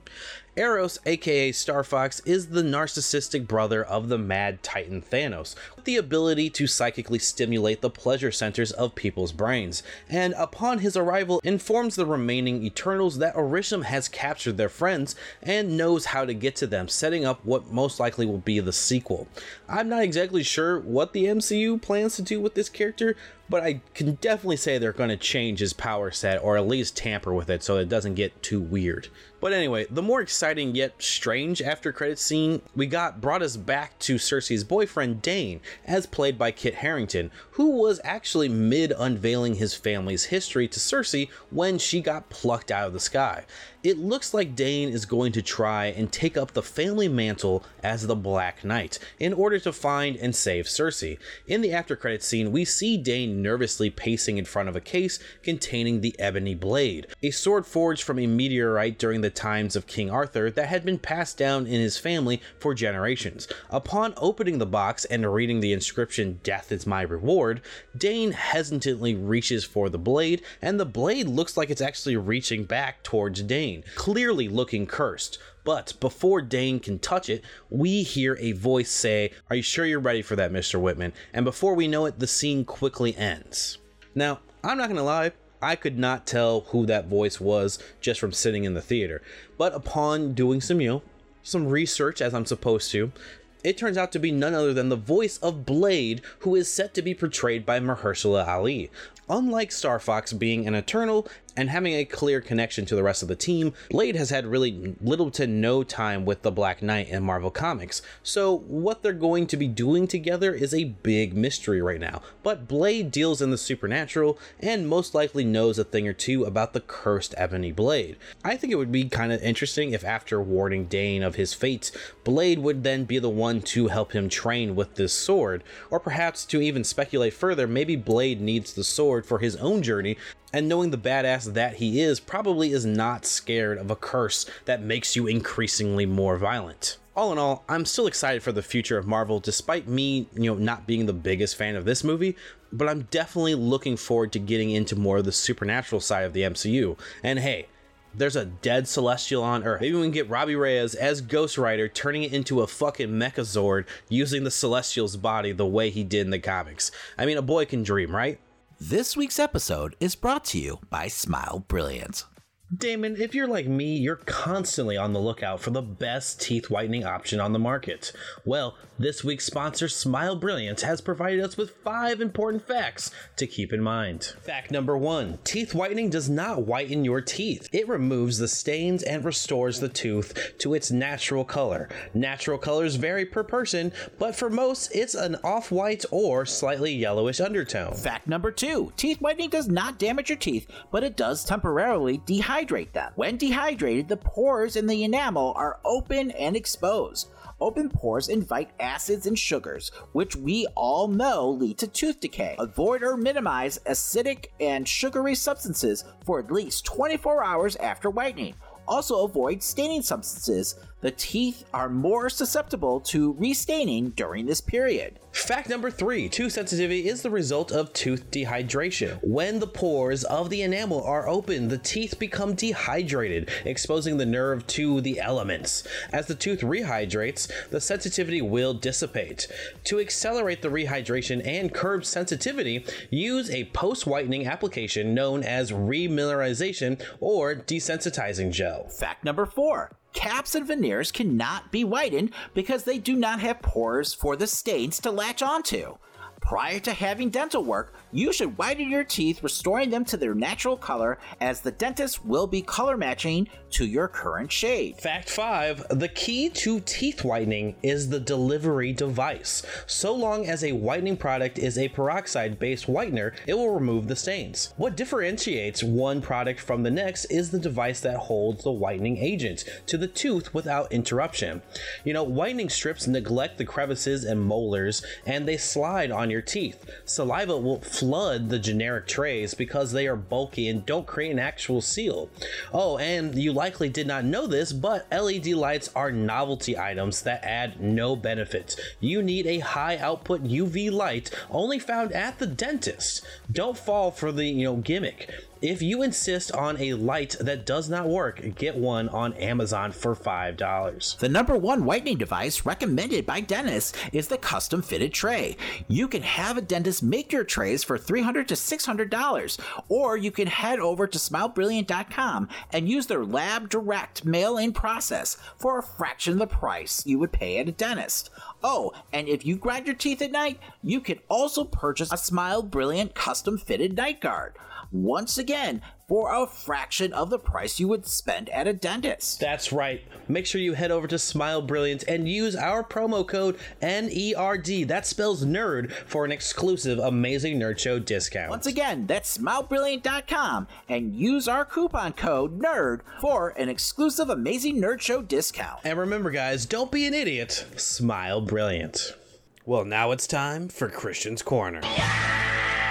Eros, aka Star Fox, is the narcissistic brother of the mad titan Thanos, with the ability to psychically stimulate the pleasure centers of people's brains, and upon his arrival informs the remaining Eternals that Arishem has captured their friends and knows how to get to them, setting up what most likely will be the sequel. I'm not exactly sure what the MCU plans to do with this character, but I can definitely say they're going to change his power set or at least tamper with it so it doesn't get too weird. But anyway, the more exciting yet strange after credit scene we got brought us back to Cersei's boyfriend Dane, as played by Kit Harington, who was actually mid unveiling his family's history to Cersei when she got plucked out of the sky. It looks like Dane is going to try and take up the family mantle as the Black Knight in order to find and save Cersei. In the after credit scene, we see Dane Dane nervously pacing in front of a case containing the ebony blade, a sword forged from a meteorite during the times of King Arthur that had been passed down in his family for generations. Upon opening the box and reading the inscription, Death is my reward, Dane hesitantly reaches for the blade, and the blade looks like it's actually reaching back towards Dane, clearly looking cursed. But before Dane can touch it, we hear a voice say, Are you sure you're ready for that, Mr. Whitman? And before we know it, the scene quickly ends. Now, I'm not gonna lie, I could not tell who that voice was just from sitting in the theater. But upon doing some, you know, some research as I'm supposed to, it turns out to be none other than the voice of Blade, who is set to be portrayed by Mahershala Ali. Unlike Star Fox being an Eternal and having a clear connection to the rest of the team, Blade has had really little to no time with the Black Knight in Marvel Comics. So, what they're going to be doing together is a big mystery right now. But Blade deals in the supernatural and most likely knows a thing or two about the cursed Ebony Blade. I think it would be kind of interesting if, after warning Dane of his fate, Blade would then be the one to help him train with this sword, or perhaps to even speculate further, maybe Blade needs the sword for his own journey and knowing the badass that he is, probably is not scared of a curse that makes you increasingly more violent. All in all, I'm still excited for the future of Marvel despite me, you know, not being the biggest fan of this movie, but I'm definitely looking forward to getting into more of the supernatural side of the MCU. And hey, there's a dead celestial on Earth. Maybe we can get Robbie Reyes as Ghost Rider, turning it into a fucking Mechazord using the celestial's body the way he did in the comics. I mean, a boy can dream, right? This week's episode is brought to you by Smile Brilliant. Damon, if you're like me, you're constantly on the lookout for the best teeth whitening option on the market. Well, this week's sponsor, Smile Brilliant, has provided us with five important facts to keep in mind. Fact number one teeth whitening does not whiten your teeth, it removes the stains and restores the tooth to its natural color. Natural colors vary per person, but for most, it's an off white or slightly yellowish undertone. Fact number two teeth whitening does not damage your teeth, but it does temporarily dehydrate them. When dehydrated, the pores in the enamel are open and exposed. Open pores invite acids and sugars, which we all know lead to tooth decay. Avoid or minimize acidic and sugary substances for at least 24 hours after whitening. Also, avoid staining substances. The teeth are more susceptible to restaining during this period. Fact number three tooth sensitivity is the result of tooth dehydration. When the pores of the enamel are open, the teeth become dehydrated, exposing the nerve to the elements. As the tooth rehydrates, the sensitivity will dissipate. To accelerate the rehydration and curb sensitivity, use a post whitening application known as remineralization or desensitizing gel. Fact number four caps and veneers cannot be whitened because they do not have pores for the stains to latch onto. Prior to having dental work, you should whiten your teeth, restoring them to their natural color, as the dentist will be color matching to your current shade. Fact 5 The key to teeth whitening is the delivery device. So long as a whitening product is a peroxide based whitener, it will remove the stains. What differentiates one product from the next is the device that holds the whitening agent to the tooth without interruption. You know, whitening strips neglect the crevices and molars and they slide on your teeth. Saliva will flood the generic trays because they are bulky and don't create an actual seal. Oh, and you likely did not know this, but LED lights are novelty items that add no benefits. You need a high output UV light only found at the dentist. Don't fall for the, you know, gimmick. If you insist on a light that does not work, get one on Amazon for $5. The number one whitening device recommended by dentists is the custom fitted tray. You can have a dentist make your trays for $300 to $600, or you can head over to smilebrilliant.com and use their lab direct mail in process for a fraction of the price you would pay at a dentist. Oh, and if you grind your teeth at night, you can also purchase a Smile Brilliant custom fitted night guard once again for a fraction of the price you would spend at a dentist. That's right. Make sure you head over to Smile Brilliant and use our promo code NERD. That spells nerd for an exclusive Amazing Nerd Show discount. Once again, that's smilebrilliant.com and use our coupon code NERD for an exclusive Amazing Nerd Show discount. And remember, guys, don't be an idiot. Smile Brilliant. Well, now it's time for Christian's Corner. Yeah!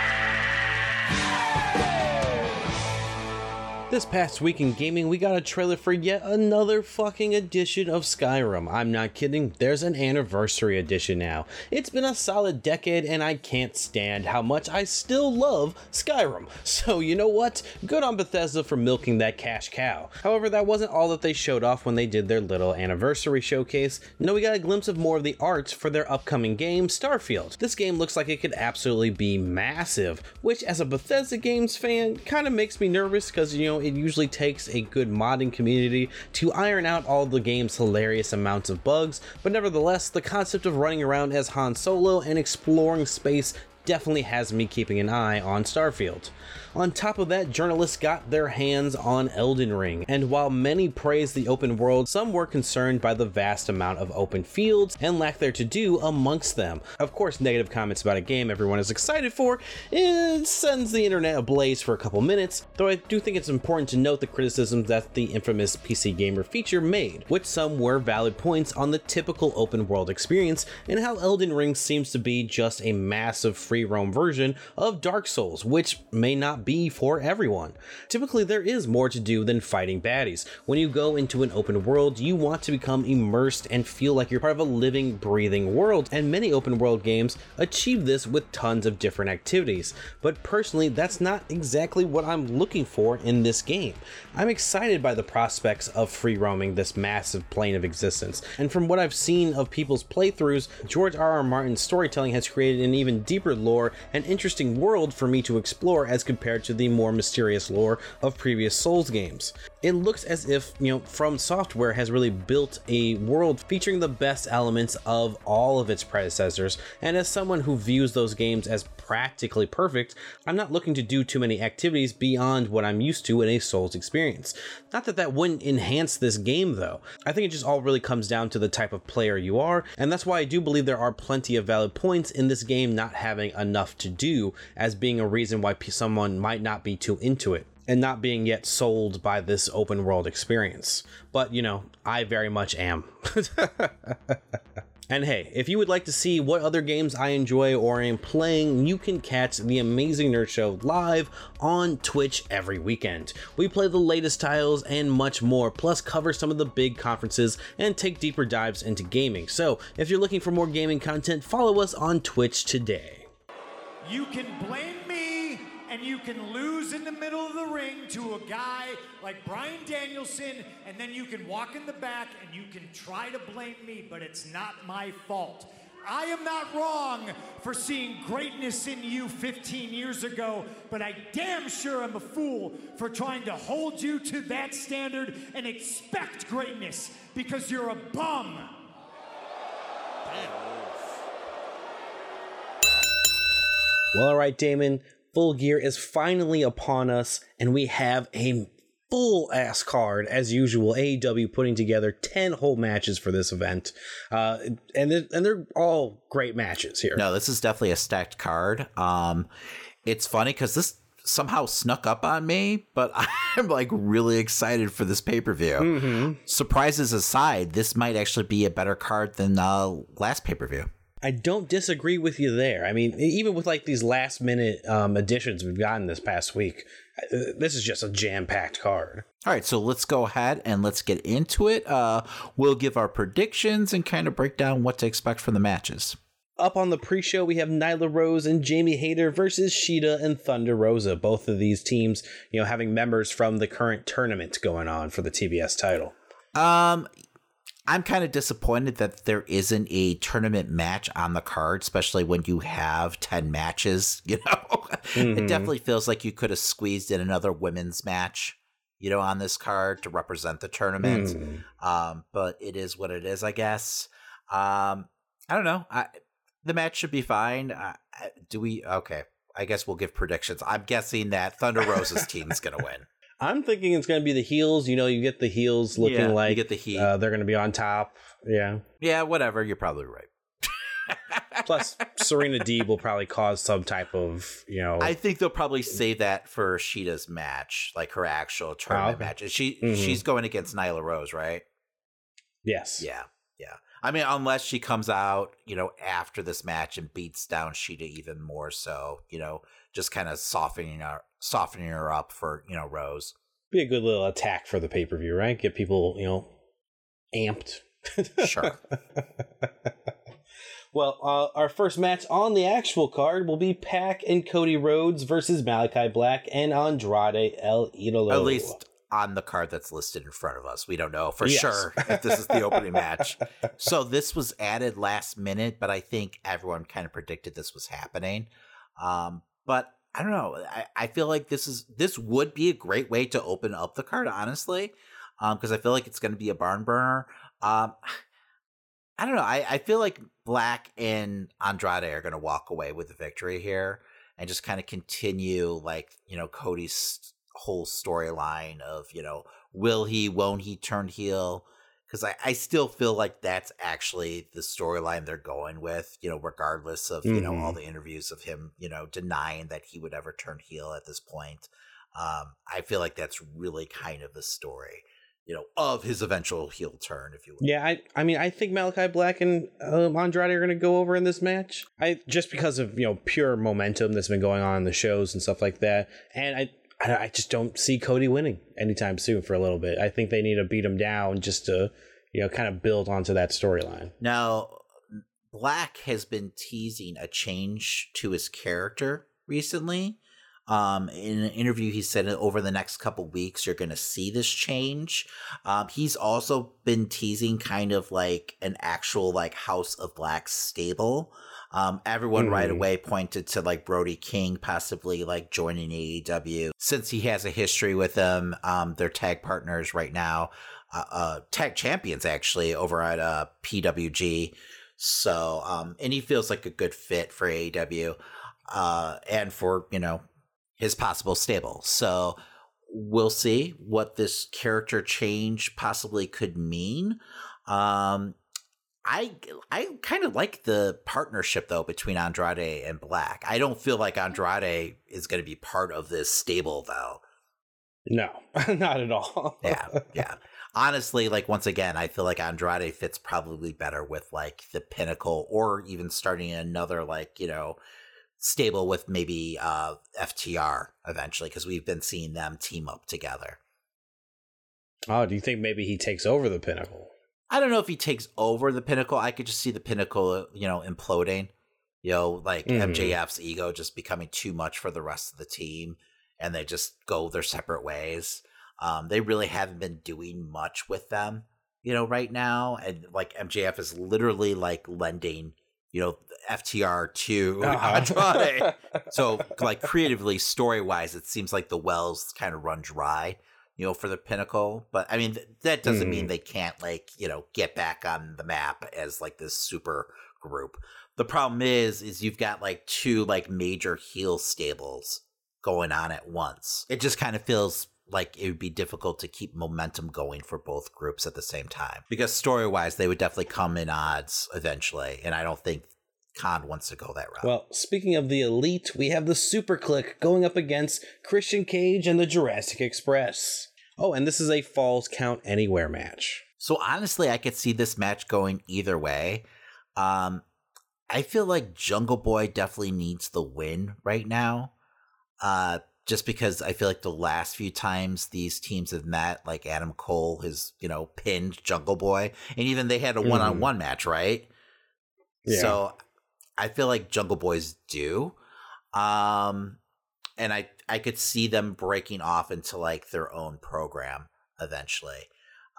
This past week in gaming, we got a trailer for yet another fucking edition of Skyrim. I'm not kidding, there's an anniversary edition now. It's been a solid decade, and I can't stand how much I still love Skyrim. [laughs] So, you know what? Good on Bethesda for milking that cash cow. However, that wasn't all that they showed off when they did their little anniversary showcase. No, we got a glimpse of more of the art for their upcoming game, Starfield. This game looks like it could absolutely be massive, which, as a Bethesda Games fan, kind of makes me nervous because, you know, it usually takes a good modding community to iron out all the game's hilarious amounts of bugs, but nevertheless, the concept of running around as Han Solo and exploring space definitely has me keeping an eye on Starfield. On top of that, journalists got their hands on Elden Ring, and while many praised the open world, some were concerned by the vast amount of open fields and lack there to do amongst them. Of course, negative comments about a game everyone is excited for it sends the internet ablaze for a couple minutes, though I do think it's important to note the criticisms that the infamous PC Gamer feature made, which some were valid points on the typical open world experience and how Elden Ring seems to be just a massive free roam version of Dark Souls, which may not be for everyone. Typically, there is more to do than fighting baddies. When you go into an open world, you want to become immersed and feel like you're part of a living, breathing world, and many open world games achieve this with tons of different activities. But personally, that's not exactly what I'm looking for in this game. I'm excited by the prospects of free roaming this massive plane of existence, and from what I've seen of people's playthroughs, George R. R. Martin's storytelling has created an even deeper lore and interesting world for me to explore as compared to the more mysterious lore of previous Souls games. It looks as if, you know, From Software has really built a world featuring the best elements of all of its predecessors, and as someone who views those games as practically perfect, I'm not looking to do too many activities beyond what I'm used to in a Souls experience. Not that that wouldn't enhance this game though. I think it just all really comes down to the type of player you are, and that's why I do believe there are plenty of valid points in this game not having enough to do as being a reason why someone might not be too into it and not being yet sold by this open world experience. But, you know, I very much am. [laughs] And hey, if you would like to see what other games I enjoy or am playing, you can catch the Amazing Nerd Show live on Twitch every weekend. We play the latest titles and much more, plus cover some of the big conferences and take deeper dives into gaming. So if you're looking for more gaming content, follow us on Twitch today. You can blame me and you can lose in the middle of the ring to a guy like Bryan Danielson, and then you can walk in the back and you can try to blame me, but it's not my fault. I am not wrong for seeing greatness in you 15 years ago, but I damn sure am a fool for trying to hold you to that standard and expect greatness because you're a bum. Well, all right, Damon, full gear is finally upon us, and we have a full ass card as usual. AEW putting together ten whole matches for this event, uh, and they're, and they're all great matches here. No, this is definitely a stacked card. Um, it's funny because this somehow snuck up on me, but [laughs] I'm like really excited for this pay per view. Mm-hmm. Surprises aside, this might actually be a better card than uh, last pay per view. I don't disagree with you there. I mean, even with like these last minute um, additions we've gotten this past week, uh, this is just a jam packed card. All right, so let's go ahead and let's get into it. Uh, we'll give our predictions and kind of break down what to expect from the matches. Up on the pre-show, we have Nyla Rose and Jamie Hayter versus Shida and Thunder Rosa. Both of these teams, you know, having members from the current tournament going on for the TBS title. Um, I'm kind of disappointed that there isn't a tournament match on the card, especially when you have 10 matches. [laughs] You know, mm-hmm. it definitely feels like you could have squeezed in another women's match, you know, on this card to represent the tournament. Mm. Um, but it is what it is, I guess. Um, I don't know. I, the match should be fine. Uh, do we? Okay. I guess we'll give predictions. I'm guessing that Thunder Rosa's team is going to win. I'm thinking it's going to be the heels. You know, you get the heels looking yeah, like you get the heat. Uh, they're going to be on top. Yeah. Yeah. Whatever. You're probably right. [laughs] Plus, Serena Deeb will probably cause some type of, you know. I think they'll probably save that for Shida's match, like her actual tournament oh, okay. match. She mm-hmm. she's going against Nyla Rose, right? Yes. Yeah. Yeah. I mean, unless she comes out, you know, after this match and beats down Shida even more so, you know, just kind of softening her softening her up for, you know, Rose. Be a good little attack for the pay per view, right? Get people, you know, amped. Sure. [laughs] well, uh, our first match on the actual card will be PAC and Cody Rhodes versus Malachi Black and Andrade El Idolo. At least on the card that's listed in front of us. We don't know for Yes. sure if this is the opening match. [laughs] So this was added last minute, but I think everyone kind of predicted this was happening. Um, but I don't know. I, I feel like this is this would be a great way to open up the card, honestly, because I feel like it's going to be a barn burner. Um, [sighs] I don't know. I, I feel like Black and Andrade are going to walk away with the victory here and just kind of continue, like, you know, Cody's whole storyline of, you know, will he, won't he turn heel? Because I, I still feel like that's actually the storyline they're going with, you know, regardless of, you know, all the interviews of him, you know, denying that he would ever turn heel at this point. Um, I feel like that's really kind of the story, you know, of his eventual heel turn, if you will. Yeah, I I mean I think Malachi Black and um, Andrade are going to go over in this match. I just because of you know pure momentum that's been going on in the shows and stuff like that, and I. I I just don't see Cody winning anytime soon for a little bit. I think they need to beat him down just to, you know, kind of build onto that storyline. Now, Black has been teasing a change to his character recently. Um, in an interview, he said over the next couple weeks, you're going to see this change. Um, he's also been teasing kind of like an actual like House of Black stable. Um, everyone right Mhm. away pointed to like Brody King possibly like joining AEW since he has a history with them. Um, they're tag partners right now, uh, uh, tag champions actually over at uh, PWG. So, um, and he feels like a good fit for AEW, uh, and for you know his possible stable. So we'll see what this character change possibly could mean. Um, I I kind of like the partnership though between Andrade and Black. I don't feel like Andrade is going to be part of this stable though. No, [laughs] not at all. Yeah, [laughs] yeah. Honestly, like once again, I feel like Andrade fits probably better with like the Pinnacle or even starting another like you know stable with maybe uh FTR eventually because we've been seeing them team up together. Oh, do you think maybe he takes over the pinnacle? I don't know if he takes over the Pinnacle. I could just see the Pinnacle, you know, imploding. You know, like Mhm. MJF's ego just becoming too much for the rest of the team, and they just go their separate ways. Um, they really haven't been doing much with them, you know, right now, and like MJF is literally like lending, you know, FTR to [laughs] Andrade. So, like creatively, story wise, it seems like the wells kind of run dry, you know, for the pinnacle. But I mean, th- that doesn't mean Mhm. they can't like you know get back on the map as like this super group. The problem is, is you've got like two like major heel stables going on at once. It just kind of feels like it would be difficult to keep momentum going for both groups at the same time because story wise, they would definitely come in odds eventually, and I don't think Khan wants to go that route. Well, speaking of the elite, we have the Super Kliq going up against Christian Cage and the Jurassic Express. Oh, and this is a Falls Count Anywhere match. So honestly, I could see this match going either way. Um, I feel like Jungle Boy definitely needs the win right now. Uh, just because I feel like the last few times these teams have met, like Adam Cole has, you know, pinned Jungle Boy, and even they had a one on one match, right? Yeah. So I feel like Jungle Boys do. Um and I I could see them breaking off into like their own program eventually.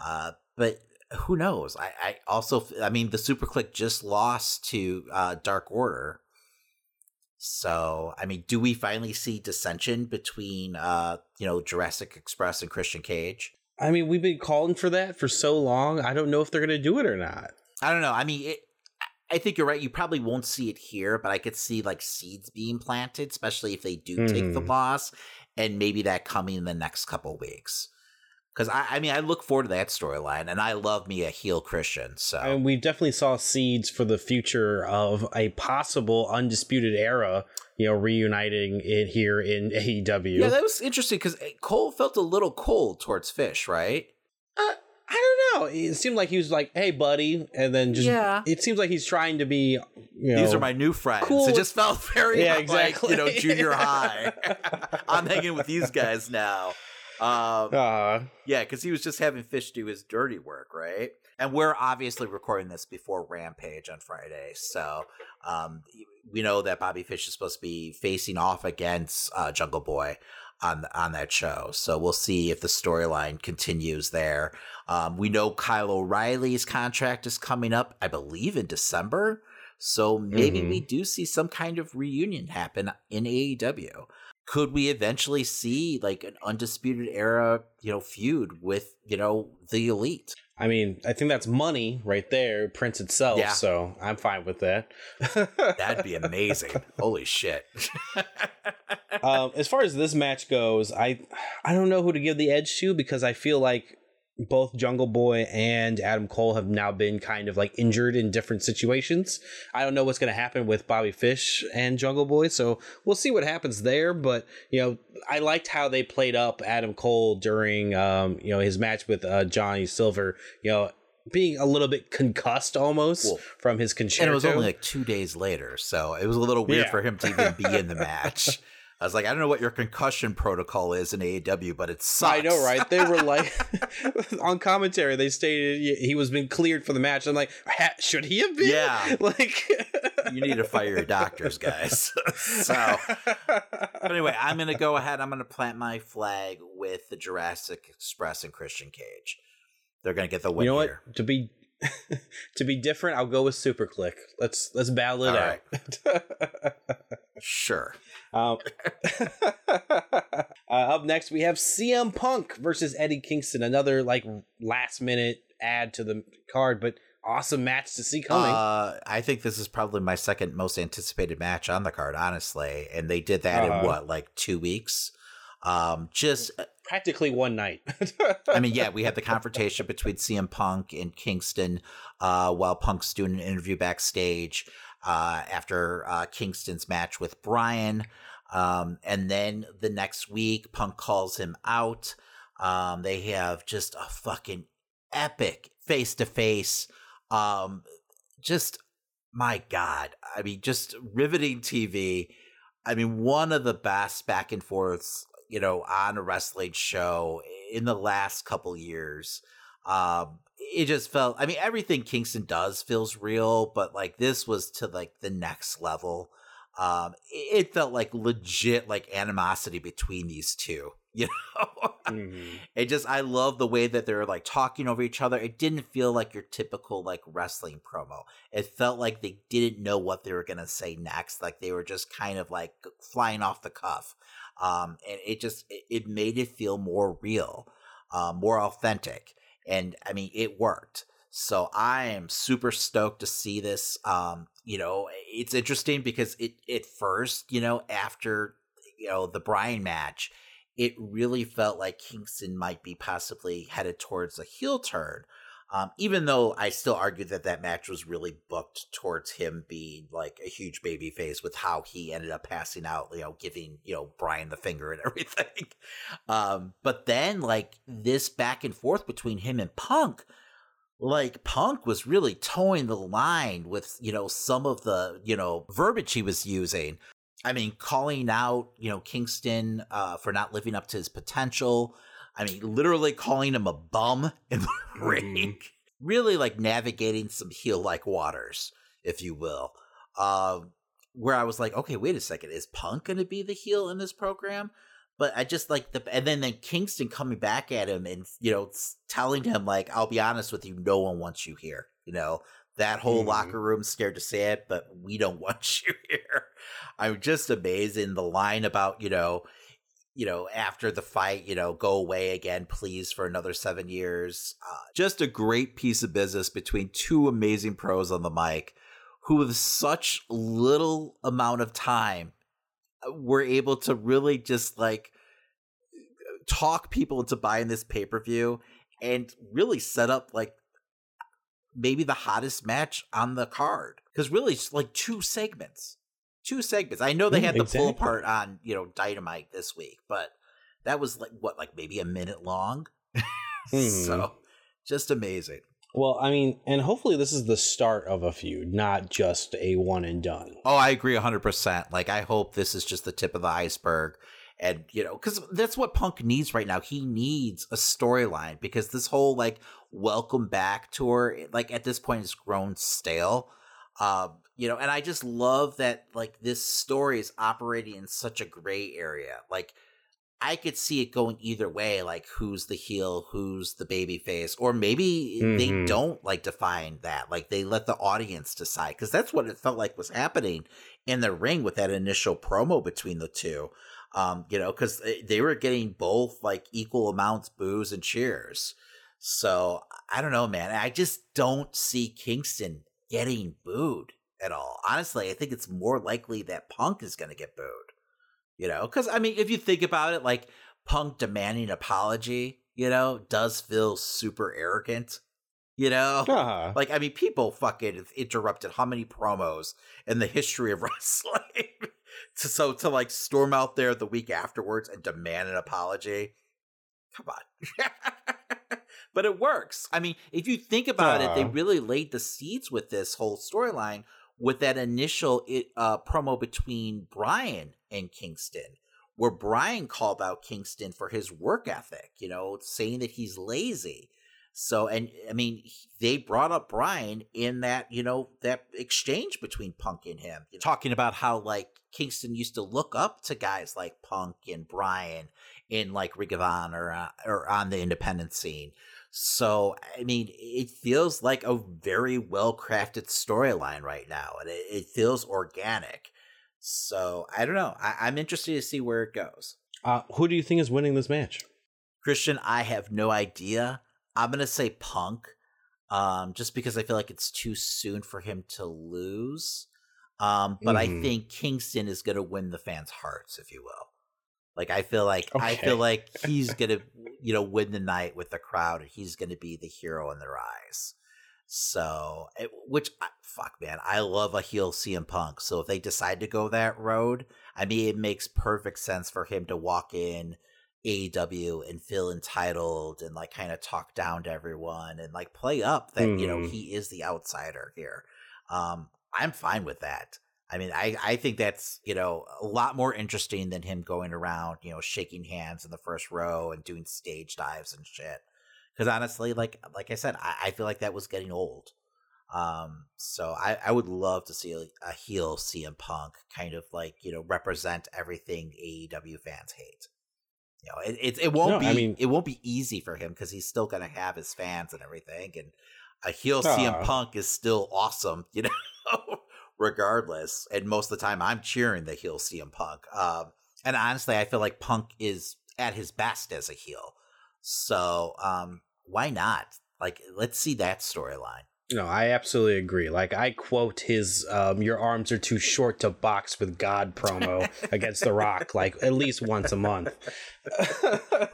Uh but who knows? I I also I mean the Super Kliq just lost to uh Dark Order. So, I mean, do we finally see dissension between uh, you know, Jurassic Express and Christian Cage? I mean, we've been calling for that for so long. I don't know if they're going to do it or not. I don't know. I mean, it, I think you're right. You probably won't see it here, but I could see like seeds being planted, especially if they do take the Mhm. loss, and maybe that coming in the next couple weeks. Because I, I mean, I look forward to that storyline, and I love me a heel Christian. So And we definitely saw seeds for the future of a possible undisputed era, you know, reuniting it here in AEW. yeah, that was interesting because Cole felt a little cold towards Fish, right? Uh, I don't know. It seemed like he was like, "Hey, buddy," and then just Yeah. It seems like he's trying to be. You know, These are my new friends. cool It just felt very Yeah, like, exactly. you know, junior [laughs] high. [laughs] I'm hanging with these guys now. Um, Uh, yeah, because he was just having Fish do his dirty work, right? And we're obviously recording this before Rampage on Friday, so um, we know that Bobby Fish is supposed to be facing off against uh, Jungle Boy on on that show. So we'll see if the storyline continues there. Um, we know Kyle O'Reilly's contract is coming up, I believe, in December. So maybe we do see some kind of reunion happen in AEW. Could we eventually see like an undisputed era, you know, feud with you know the elite? I mean, I think that's money right there, Prince itself. Yeah. So I'm fine with that. [laughs] That'd be amazing. Holy shit! [laughs] um, as far as this match goes, I I don't know who to give the edge to because I feel like both Jungle Boy and Adam Cole have now been kind of like injured in different situations. I don't know what's going to happen with Bobby Fish and Jungle Boy, so we'll see what happens there. But you know, I liked how they played up Adam Cole during um, you know his match with uh, Johnny Silver. You know. Being a little bit concussed almost Well, from his concerto. and it was only like two days later, so it was a little weird Yeah. for him to even be in the match. [laughs] I was like, I don't know what your concussion protocol is in AEW, but it sucks. I know, right? They were like [laughs] [laughs] on commentary. They stated he was being cleared for the match. I'm like, should he have been? Yeah. [laughs] like you need to fire your doctors, guys. so, but anyway, I'm going to go ahead. I'm going to plant my flag with the Jurassic Express and Christian Cage. They're going to get the win you know here. what? To be to be different, I'll go with Super Kliq. Let's let's battle it All out. Sure. Um, [laughs] uh, up next, we have CM Punk versus Eddie Kingston. Another like last minute add to the card, but awesome match to see coming. Uh, I think this is probably my second most anticipated match on the card, honestly. And they did that Uh-huh. in what, like two weeks? Um, just Practically one night. [laughs] I mean, yeah, we had the confrontation between CM Punk and Kingston uh, while Punk's doing an interview backstage uh, after uh, Kingston's match with Bryan. Um, and then the next week, Punk calls him out. Um, they have just a fucking epic face to face. Just, my God. I mean, just riveting TV. I mean, one of the best back and forths, you know, on a wrestling show in the last couple years. Um, it just felt, I mean, everything Kingston does feels real, but like this was to like the next level. Um, it, it felt like legit, like animosity between these two, [laughs] you know? Mhm. It just I love the way that they're like talking over each other. It didn't feel like your typical like wrestling promo. It felt like they didn't know what they were gonna say next. Like they were just kind of like flying off the cuff. Um, and it just it, it made it feel more real, um, more authentic. And I mean, it worked. So I am super stoked to see this. Um, you know, it's interesting because it at first, you know, after you know the Bryan match, it really felt like Kingston might be possibly headed towards a heel turn. Um, even though I still argue that that match was really booked towards him being like a huge baby face with how he ended up passing out, you know, giving, you know, Bryan the finger and [laughs] everything. Um, but then like this back and forth between him and Punk, like Punk was really toeing the line with, you know, some of the, you know, verbiage he was using. I mean, calling out, you know, Kingston uh, for not living up to his potential. I mean, literally calling him a bum [laughs] in the ring. Really like navigating some heel like waters, if you will. Um, where I was like, okay, wait a second, is Punk going to be the heel in this program? But I just like the, and then then Kingston coming back at him and you know telling him like, I'll be honest with you, no one wants you here. You know that whole Mhm. locker room scared to say it, but we don't [laughs] want you here. I'm just amazed in the line about you know, you know after the fight, you know, go away again, please, for another seven years. Uh, just a great piece of business between two amazing pros on the mic, who with such little amount of time uh, were able to really just like talk people into buying this pay per view and really set up like maybe the hottest match on the card because really it's like two segments two segments i know they Yeah, had the pull exactly. apart on you know dynamite this week but that was like what like maybe a minute long Mhm. [laughs] so just amazing Well, I mean, and hopefully this is the start of a feud, not just a one and done. Oh, I agree 100%. Like, I hope this is just the tip of the iceberg and you know because that's what punk needs right now he needs a storyline because this whole like welcome back tour like at this point has grown stale um you know and i just love that like this story is operating in such a gray area like I could see it going either way, like who's the heel, who's the baby face, or maybe mm-hmm. they don't like define that. Like they let the audience decide because that's what it felt like was happening in the ring with that initial promo between the two. Um, you know, because they were getting both like equal amounts boos and cheers. So I don't know, man. I just don't see Kingston getting booed at all. Honestly, I think it's more likely that Punk is going to get booed. You know, because I mean, if you think about it, like Punk demanding apology, you know, does feel super arrogant. You know, uh-huh. like I mean, people fucking interrupted how many promos in the history of [laughs] wrestling. to, so to like storm out there the week afterwards and demand an apology, come on. [laughs] but it works. I mean, if you think about uh-huh. it, they really laid the seeds with this whole storyline with that initial uh, promo between Bryan and Kingston, where Bryan called out Kingston for his work ethic, you know, saying that he's lazy. So, and I mean, they brought up Bryan in that, you know, that exchange between Punk and him, talking about how like Kingston used to look up to guys like Punk and Bryan in like Ring of Honor uh, or on the independent scene. So, I mean, it feels like a very well crafted storyline right now, and it, it, feels organic. So, I don't know. I, am interested to see where it goes. Uh, who do you think is winning this match? Christian, I have no idea. I'm going to say Punk, um, just because I feel like it's too soon for him to lose. Um, but mm-hmm. I think Kingston is going to win the fans' hearts, if you will. Like I feel like okay. I feel like [laughs] he's gonna you know win the night with the crowd. He's gonna be the hero in their eyes. So, it, which fuck man, I love a heel CM Punk. So if they decide to go that road, I mean, it makes perfect sense for him to walk in AEW and feel entitled and like kind of talk down to everyone and like play up that mm. you know mm-hmm. he is the outsider here. Um, I'm fine with that. I mean, I, I think that's, you know, a lot more interesting than him going around, you know, shaking hands in the first row and doing stage dives and shit. Because honestly, like like I said, I, I, feel like that was getting old. Um, so I, I would love to see a, a heel CM Punk kind of like, you know, represent everything AEW fans hate. You know, it, it, it won't no, be I mean, it won't be easy for him because he's still gonna have his fans and everything. And a heel uh, CM Punk is still awesome, [laughs] you know regardless. And most of the time, I'm cheering the heel CM Punk. Um, and honestly, I feel like Punk is at his best as a heel. So um, why not? Like, let's see that storyline. No, I absolutely agree. Like I quote his um, "Your arms are too short to box with God" promo against The Rock, like at least once a month. [laughs]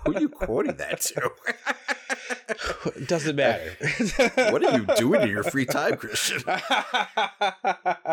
Who are you quoting that to? [laughs] [laughs] Doesn't matter. [laughs] what are you doing in your free time, Christian? [laughs] but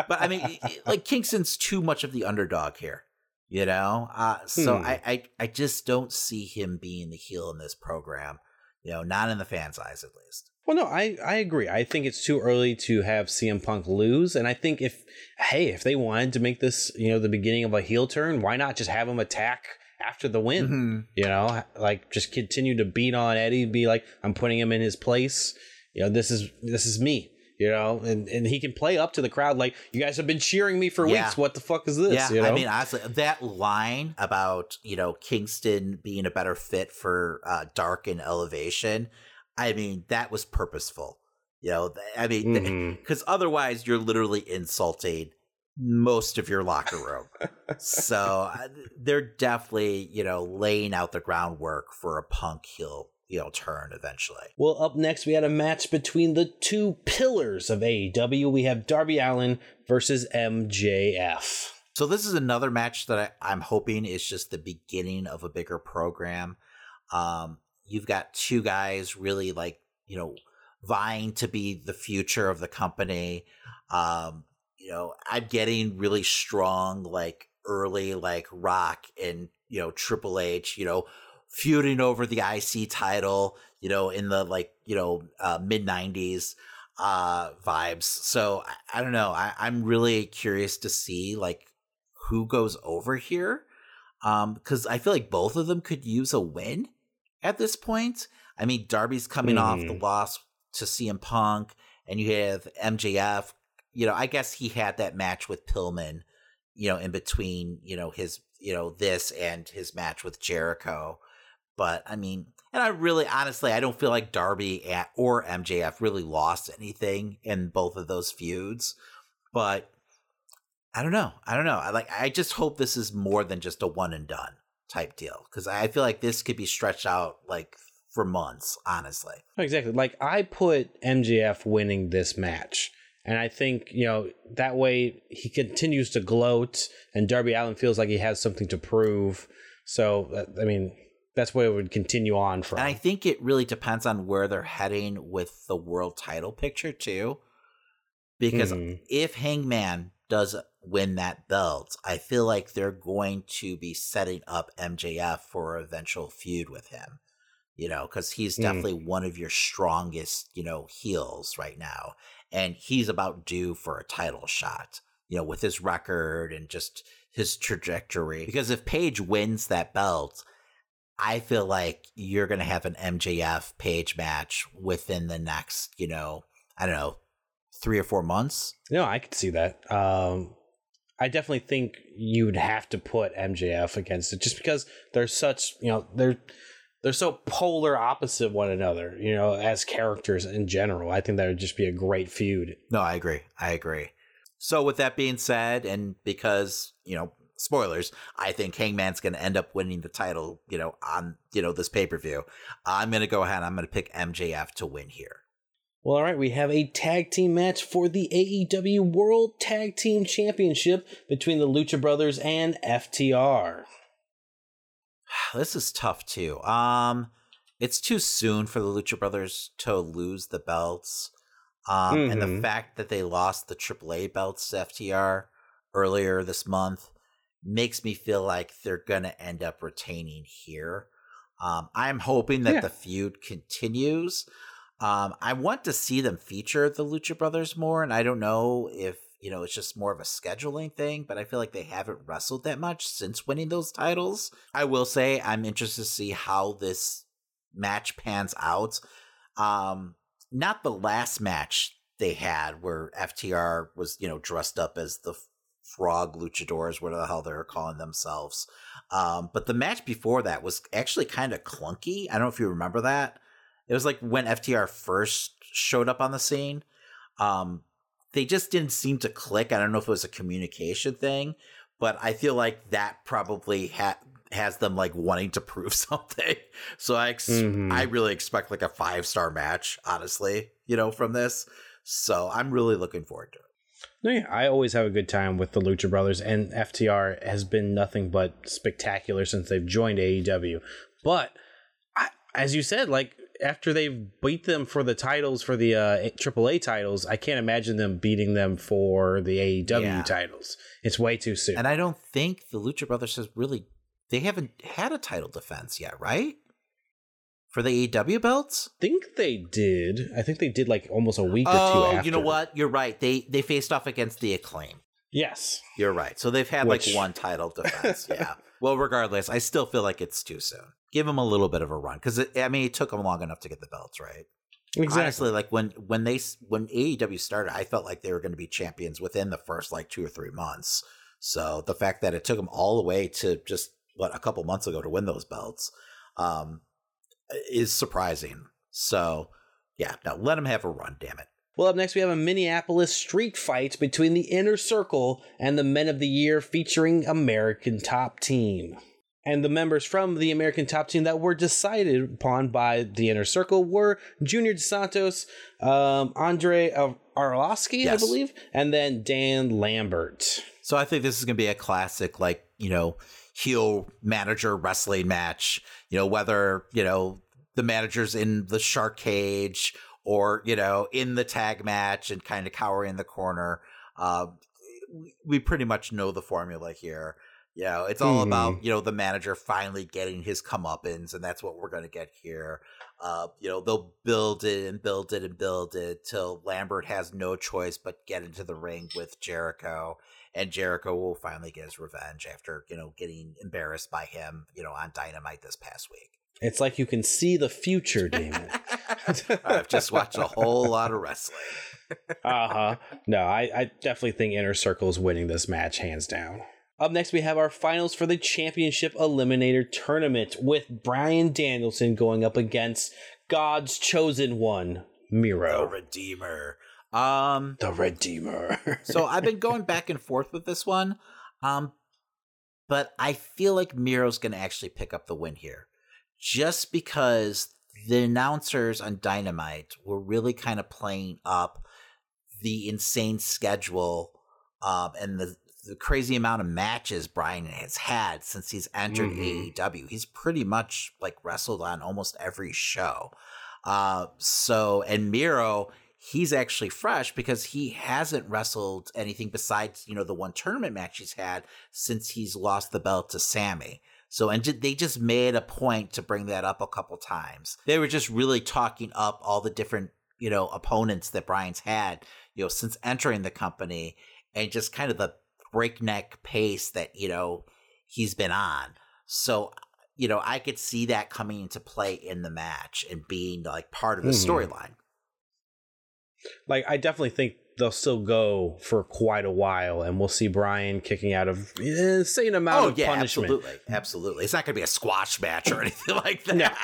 I mean, like Kingston's too much of the underdog here, you know. Uh, so hmm. I, I, I just don't see him being the heel in this program. You know, not in the fans' eyes, at least. Well, no, I, I agree. I think it's too early to have CM Punk lose, and I think if hey, if they wanted to make this, you know, the beginning of a heel turn, why not just have him attack after the win. Mm-hmm. You know, like just continue to beat on Eddie, be like, I'm putting him in his place. You know, this is this is me. You know, and, and he can play up to the crowd like you guys have been cheering me for yeah. weeks. What the fuck is this? Yeah, you know? I mean, honestly, that line about you know Kingston being a better fit for uh, Dark and Elevation, I mean, that was purposeful. You know, I mean, because mm-hmm. [laughs] otherwise you're literally insulting most of your locker room. so uh, they're definitely, you know, laying out the groundwork for a punk heel, you know, turn eventually. Well, up next we had a match between the two pillars of AEW. We have Darby Allin versus MJF. So this is another match that I, am hoping is just the beginning of a bigger program. Um, you've got two guys really like, you know, vying to be the future of the company. Um, you know, I'm getting really strong, like early, like Rock and, you know, Triple H, you know, feuding over the IC title, you know, in the like, you know, uh, mid 90s uh vibes. So I, I don't know. I, I'm really curious to see like who goes over here. Um, because I feel like both of them could use a win at this point. I mean, Darby's coming mm. off the mm-hmm. loss to CM Punk, and you have MJF. You know, I guess he had that match with Pillman, you know, in between, you know, his, you know, this and his match with Jericho. But I mean, and I really, honestly, I don't feel like Darby at, or MJF really lost anything in both of those feuds. But I don't know. I don't know. I like. I just hope this is more than just a one and done type deal because I feel like this could be stretched out like for months. Honestly, exactly. Like I put MJF winning this match. And I think, you know, that way he continues to gloat and Darby Allin feels like he has something to prove. So, I mean, that's where it would continue on from. And I think it really depends on where they're heading with the world title picture, too. Because mm. if Hangman does win that belt, I feel like they're going to be setting up MJF for an eventual feud with him. You know, because he's hmm. definitely mm. one of your strongest, you know, heels right now. And he's about due for a title shot, you know, with his record and just his trajectory. Because if Page wins that belt, I feel like you're going to have an MJF Page match within the next, you know, I don't know, three or four months. No, I could see that. Um, I definitely think you'd have to put MJF against it just because they're such, you know, they're they're so polar opposite one another, you know, as characters in general. I think that would just be a great feud. No, I agree. I agree. So with that being said, and because, you know, spoilers, I think Hangman's going to end up winning the title, you know, on, you know, this pay-per-view. I'm going to go ahead I'm going to pick MJF to win here. Well, all right, we have a tag team match for the AEW World Tag Team Championship between the Lucha Brothers and FTR. [sighs] This is tough too. Um it's too soon for the Lucha Brothers to lose the belts. Um mm-hmm. and the mm-hmm. fact that they lost the AAA belts to FTR earlier this month makes me feel like they're going to end up retaining here. Um, I'm hoping that yeah. the feud continues. Um, I want to see them feature the Lucha Brothers more, and I don't know if you know it's just more of a scheduling thing, but I feel like they haven't wrestled that much since winning those titles. I will say I'm interested to see how this match pans out. Um, not the last match they had where FTR was you know dressed up as the frog luchadors, whatever the hell they're calling themselves. Um, but the match before that was actually kind of clunky. I don't know if you remember that. It was like when FTR first showed up on the scene. Um, they just didn't seem to click. I don't know if it was a communication thing, but I feel like that probably ha- has them like wanting to [laughs] prove something. So I ex- mm-hmm. I really expect like a five star match, honestly, you know, from this. So I'm really looking forward to it. No, yeah, I always have a good time with the Lucha Brothers, and FTR has been nothing but spectacular since they've joined AEW. But I, as you said, like after they've beat them for the titles for the uh, AAA titles, I can't imagine them beating them for the AEW yeah. titles. It's way too soon. And I don't think the Lucha Brothers has really they haven't had a title defense yet, right? for the AEW belts? I think they did. I think they did like almost a week oh, or two after. Oh, you know what? You're right. They they faced off against the acclaim. Yes. You're right. So they've had Which... like one title defense. [laughs] yeah. Well, regardless, I still feel like it's too soon. Give them a little bit of a run because I mean, it took them long enough to get the belts, right? Exactly. Honestly, like when when they when AEW started, I felt like they were going to be champions within the first like two or three months. So the fact that it took them all the way to just what a couple months ago to win those belts, um, is surprising. So, yeah, now let him have a run, damn it. Well, up next, we have a Minneapolis street fight between the Inner Circle and the Men of the Year featuring American Top Team. And the members from the American Top Team that were decided upon by the Inner Circle were Junior dos Santos, um, Andrei Arlovsky, yes. I believe, and then Dan Lambert. So I think this is going to be a classic, like, you know, heel manager wrestling match. You know, whether, you know, the manager's in the shark cage or, you know, in the tag match and kind of cowering in the corner. Uh, we pretty much know the formula here. You know, it's all mm-hmm. about, you know, the manager finally getting his comeuppance, and that's what we're going to get here. Uh, you know, they'll build it and build it and build it till Lambert has no choice but get into the ring with Jericho and Jericho will finally get his revenge after you know getting embarrassed by him, you know, on Dynamite this past week. It's like you can see the future, Damon. [laughs] I've just watched a whole lot of wrestling. uh huh. No, I, I definitely think Inner Circle is winning this match hands down. Up next, we have our finals for the Championship Eliminator Tournament with Bryan Danielson going up against God's chosen one, Miro. The Redeemer. Um, the Redeemer. [laughs] so I've been going back and forth with this one, um, but I feel like Miro's going to actually pick up the win here, just because the announcers on Dynamite were really kind of playing up the insane schedule um, and the the crazy amount of matches Bryan has had since he's entered mm-hmm. AEW. He's pretty much like wrestled on almost every show. Uh, so and Miro, he's actually fresh because he hasn't wrestled anything besides you know the one tournament match he's had since he's lost the belt to Sammy. So and they just made a point to bring that up a couple times. They were just really talking up all the different you know opponents that Bryan's had you know since entering the company and just kind of the breakneck pace that you know he's been on. So you know, I could see that coming into play in the match and being like part of the mm-hmm. storyline. Like I definitely think they'll still go for quite a while, and we'll see Bryan kicking out of insane amount oh, of yeah, punishment. Absolutely, absolutely. It's not going to be a squash match or [laughs] anything like that.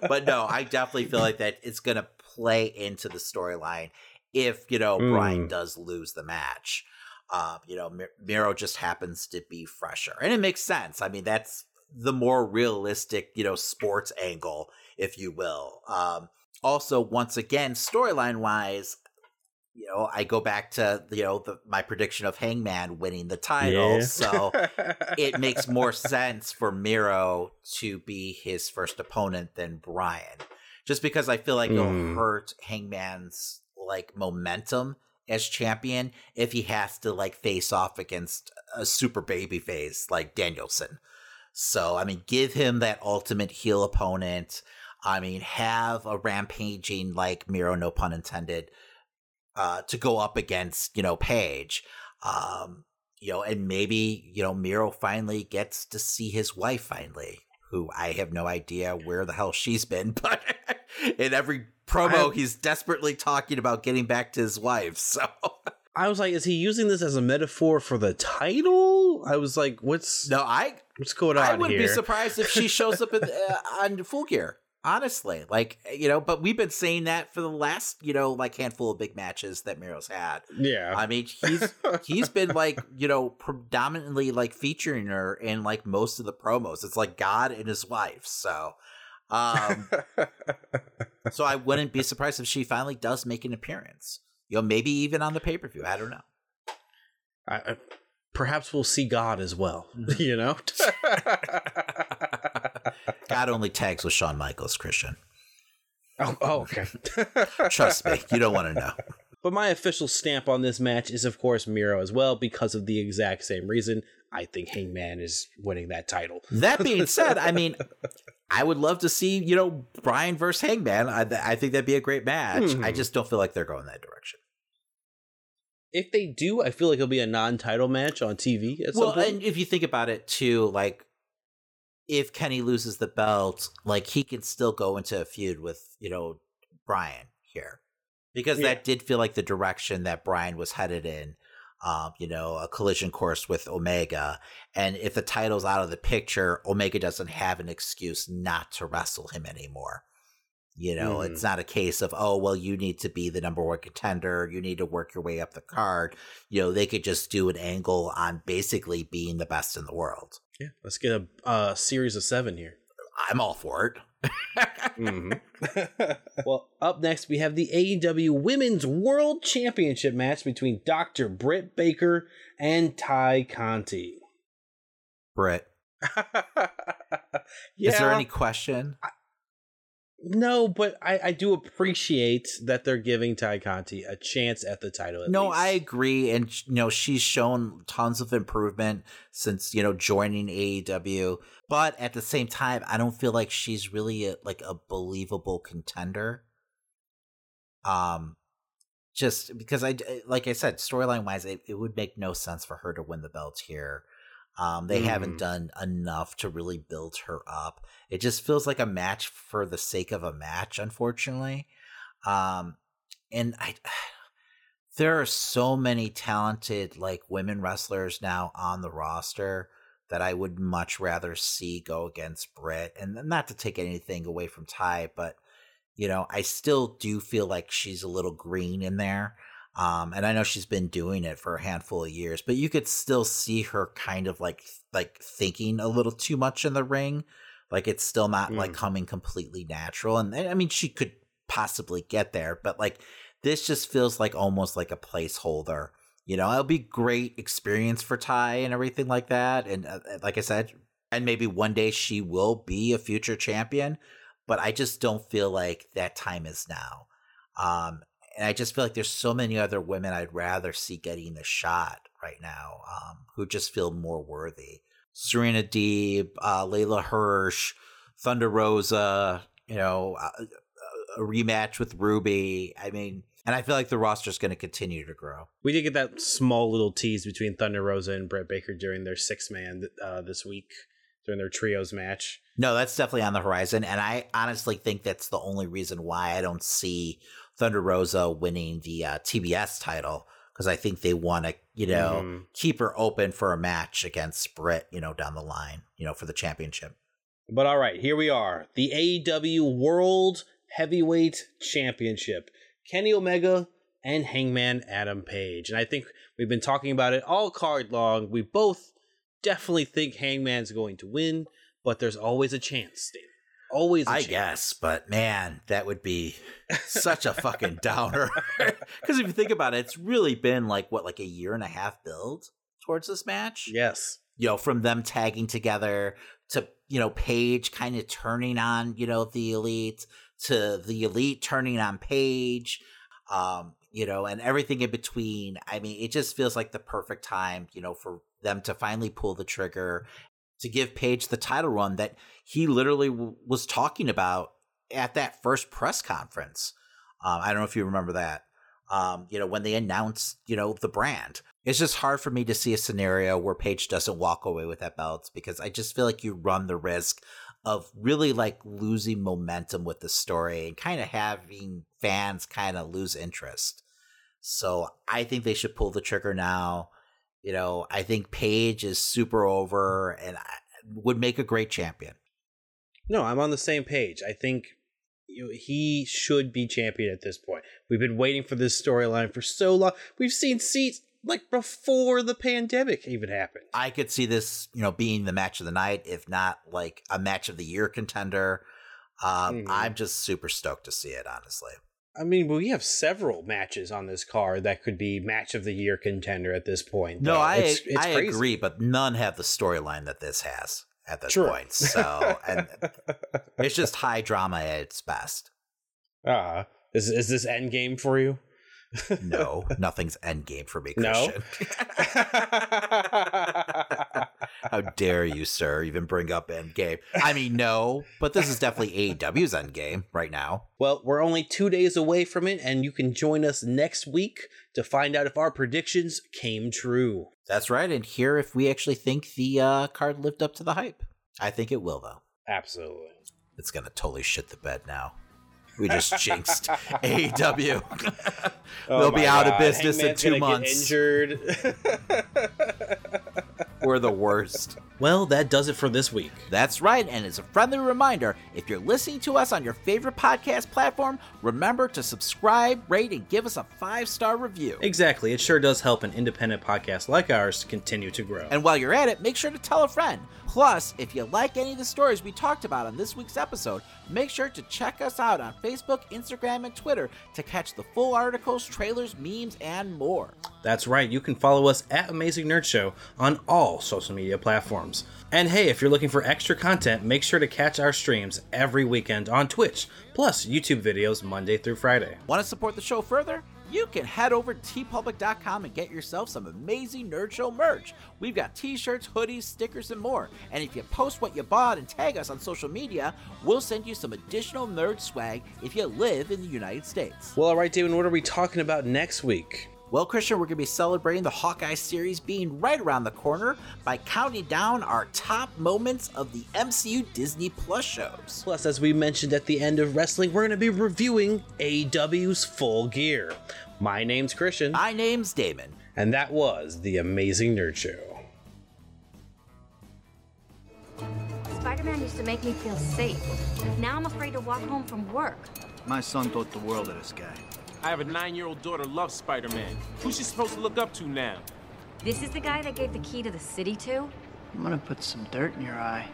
[laughs] but no, I definitely feel like that it's going to play into the storyline if you know mm. Bryan does lose the match. Uh, you know, Miro just happens to be fresher, and it makes sense. I mean, that's the more realistic, you know, sports angle, if you will. Um, also, once again, storyline wise, you know, I go back to you know the, my prediction of Hangman winning the title, yeah. so [laughs] it makes more sense for Miro to be his first opponent than Bryan, just because I feel like mm. it'll hurt Hangman's like momentum as champion if he has to like face off against a super baby face like Danielson. So, I mean, give him that ultimate heel opponent. I mean, have a rampaging like Miro, no pun intended, uh, to go up against, you know, Page. Um, you know, and maybe, you know, Miro finally gets to see his wife finally, who I have no idea where the hell she's been, [laughs] but in every promo, I, he's desperately talking about getting back to his wife. [laughs] So I was like, is he using this as a metaphor for the title? I was like, what's no, I what's going on? I wouldn't here? be surprised if she shows up in, [laughs] uh, on Full Gear. Honestly, like you know, but we've been saying that for the last you know like handful of big matches that Miro's had. Yeah, I mean [laughs] he's he's been like you know predominantly like featuring her in like most of the promos. It's like God and his wife. So um, [laughs] so I wouldn't be surprised if she finally does make an appearance. You know, maybe even on the pay per view. I don't know. I, I, perhaps we'll see God as well. [laughs] Mm-hmm. You know, God only tags with Shawn Michaels, Christian. Oh, oh okay. [laughs] Trust me, you don't want to know. But my official stamp on this match is, of course, Miro as well, because of the exact same reason. I think Hangman is winning that title. That being [laughs] said, I mean, I would love to see, you know, Bryan versus Hangman. I, I think that'd be a great match. Mm-hmm. I just don't feel like they're going that direction. If they do, I feel like it'll be a non-title match on TV. well, and if you think about it too, like if Kenny loses the belt, like he can still go into a feud with, you know, Bryan here because yeah. that did feel like the direction that Bryan was headed in. Um, you know, a collision course with Omega. And if the title's out of the picture, Omega doesn't have an excuse not to wrestle him anymore. You know, mm. it's not a case of, oh, well, you need to be the number one contender. You need to work your way up the card. You know, they could just do an angle on basically being the best in the world. Yeah, let's get a, a series of seven here. I'm all for it mm-hmm. [laughs] [laughs] well, up next we have the AEW Women's World Championship match between Dr. Britt Baker and Tay Conti. Britt. yeah, [laughs] Is there any question? I, no, but I, I do appreciate that they're giving Tay Conti a chance at the title. At no, least. I agree, and you know she's shown tons of improvement since you know joining AEW. But at the same time, I don't feel like she's really a, like a believable contender. Um, just because I, like I said, storyline wise, it, it would make no sense for her to win the belt here. Um, they mm. haven't done enough to really build her up. It just feels like a match for the sake of a match, unfortunately. Um, and I, [sighs] there are so many talented like women wrestlers now on the roster that I would much rather see go against Britt. And not to take anything away from Ty, but you know, I still do feel like she's a little green in there. Um, and I know she's been doing it for a handful of years, but you could still see her kind of like like thinking a little too much in the ring. Like it's still not mm. like coming completely natural. And I mean, she could possibly get there, but like this just feels like almost like a placeholder. You know, it'll be great experience for Tay and everything like that. And uh, uh, like I said, and maybe one day she will be a future champion, but I just don't feel like that time is now. Um, and I just feel like there's so many other women I'd rather see getting the shot right now, um, who just feel more worthy. Serena Deeb, uh, Leyla Hirsch, Thunder Rosa, you know, a, uh, a rematch with Ruby. I mean, and I feel like the roster is going to continue to grow. We did get that small little tease between Thunder Rosa and Britt Baker during their six man uh, this week during their trios match. No, that's definitely on the horizon, and I honestly think that's the only reason why I don't see Thunder Rosa winning the uh, TBS title because I think they want to, you know, mm. keep her open for a match against Britt, you know, down the line, you know, for the championship. But all right, here we are, the AEW World Heavyweight Championship. Kenny Omega and Hangman Adam Page. And I think we've been talking about it all card long. We both definitely think Hangman's going to win, but there's always a chance, David. Always, I guess, but man, that would be such a fucking downer. [laughs] [laughs] Because if you think about it, it's really been like what, like a year and a half build towards this match. Yes, you know, from them tagging together to you know Page kind of turning on you know the elite to the elite turning on Page, um, you know, and everything in between. I mean, it just feels like the perfect time, you know, for them to finally pull the trigger to give Page the title run that he literally w- was talking about at that first press conference. Um, I don't know if you remember that. Um, you know, when they announced, you know, the brand. It's just hard for me to see a scenario where Page doesn't walk away with that belt because I just feel like you run the risk of really like losing momentum with the story and kind of having fans kind of lose interest. So I think they should pull the trigger now. You know, I think Page is super over and I, would make a great champion. No, I'm on the same page. I think you know, he should be champion at this point. We've been waiting for this storyline for so long. We've seen seats like before the pandemic even happened. I could see this, you know, being the match of the night, if not like a match of the year contender. Um, mm-hmm. I'm just super stoked to see it, honestly. I mean, we have several matches on this card that could be match of the year contender at this point. No, I it's, it's I crazy. agree, but none have the storyline that this has at this sure. point. So, [laughs] and it's just high drama at its best. Ah, uh, is is this end game for you? No, [laughs] nothing's endgame for me, Christian. No? [laughs] How dare you, sir, even bring up endgame? I mean, no, but this is definitely AEW's endgame right now. Well, we're only two days away from it, and you can join us next week to find out if our predictions came true. That's right, and hear if we actually think the uh, card lived up to the hype. I think it will, though. Absolutely. It's gonna totally shit the bed now. We just [laughs] jinxed AEW. oh [laughs] They'll be out God. of business Hangman's in two months. injured. [laughs] We're the worst. Well, that does it for this week. That's right, and as a friendly reminder, if you're listening to us on your favorite podcast platform, remember to subscribe, rate, and give us a five star review. Exactly. It sure does help an independent podcast like ours to continue to grow. And while you're at it, make sure to tell a friend. Plus, if you like any of the stories we talked about on this week's episode, make sure to check us out on Facebook, Instagram, and Twitter to catch the full articles, trailers, memes, and more. That's right, you can follow us at Amazing Nerd Show on all social media platforms. And hey, if you're looking for extra content, make sure to catch our streams every weekend on Twitch, plus YouTube videos Monday through Friday. Want to support the show further? You can head over to teepublic.com and get yourself some amazing Nerd Show merch. We've got t shirts, hoodies, stickers, and more. And if you post what you bought and tag us on social media, we'll send you some additional nerd swag if you live in the United States. Well, all right, David, what are we talking about next week? Well, Christian, we're going to be celebrating the Hawkeye series being right around the corner by counting down our top moments of the MCU Disney Plus shows. Plus, as we mentioned at the end of wrestling, we're going to be reviewing AEW's Full Gear. My name's Christian. My name's Damon. And that was The Amazing Nerd Show. Spider Man used to make me feel safe. Now I'm afraid to walk home from work. My son thought the world of this guy. I have a nine-year-old daughter who loves Spider-Man. Who's she supposed to look up to now? This is the guy that gave the key to the city to? I'm gonna put some dirt in your eye.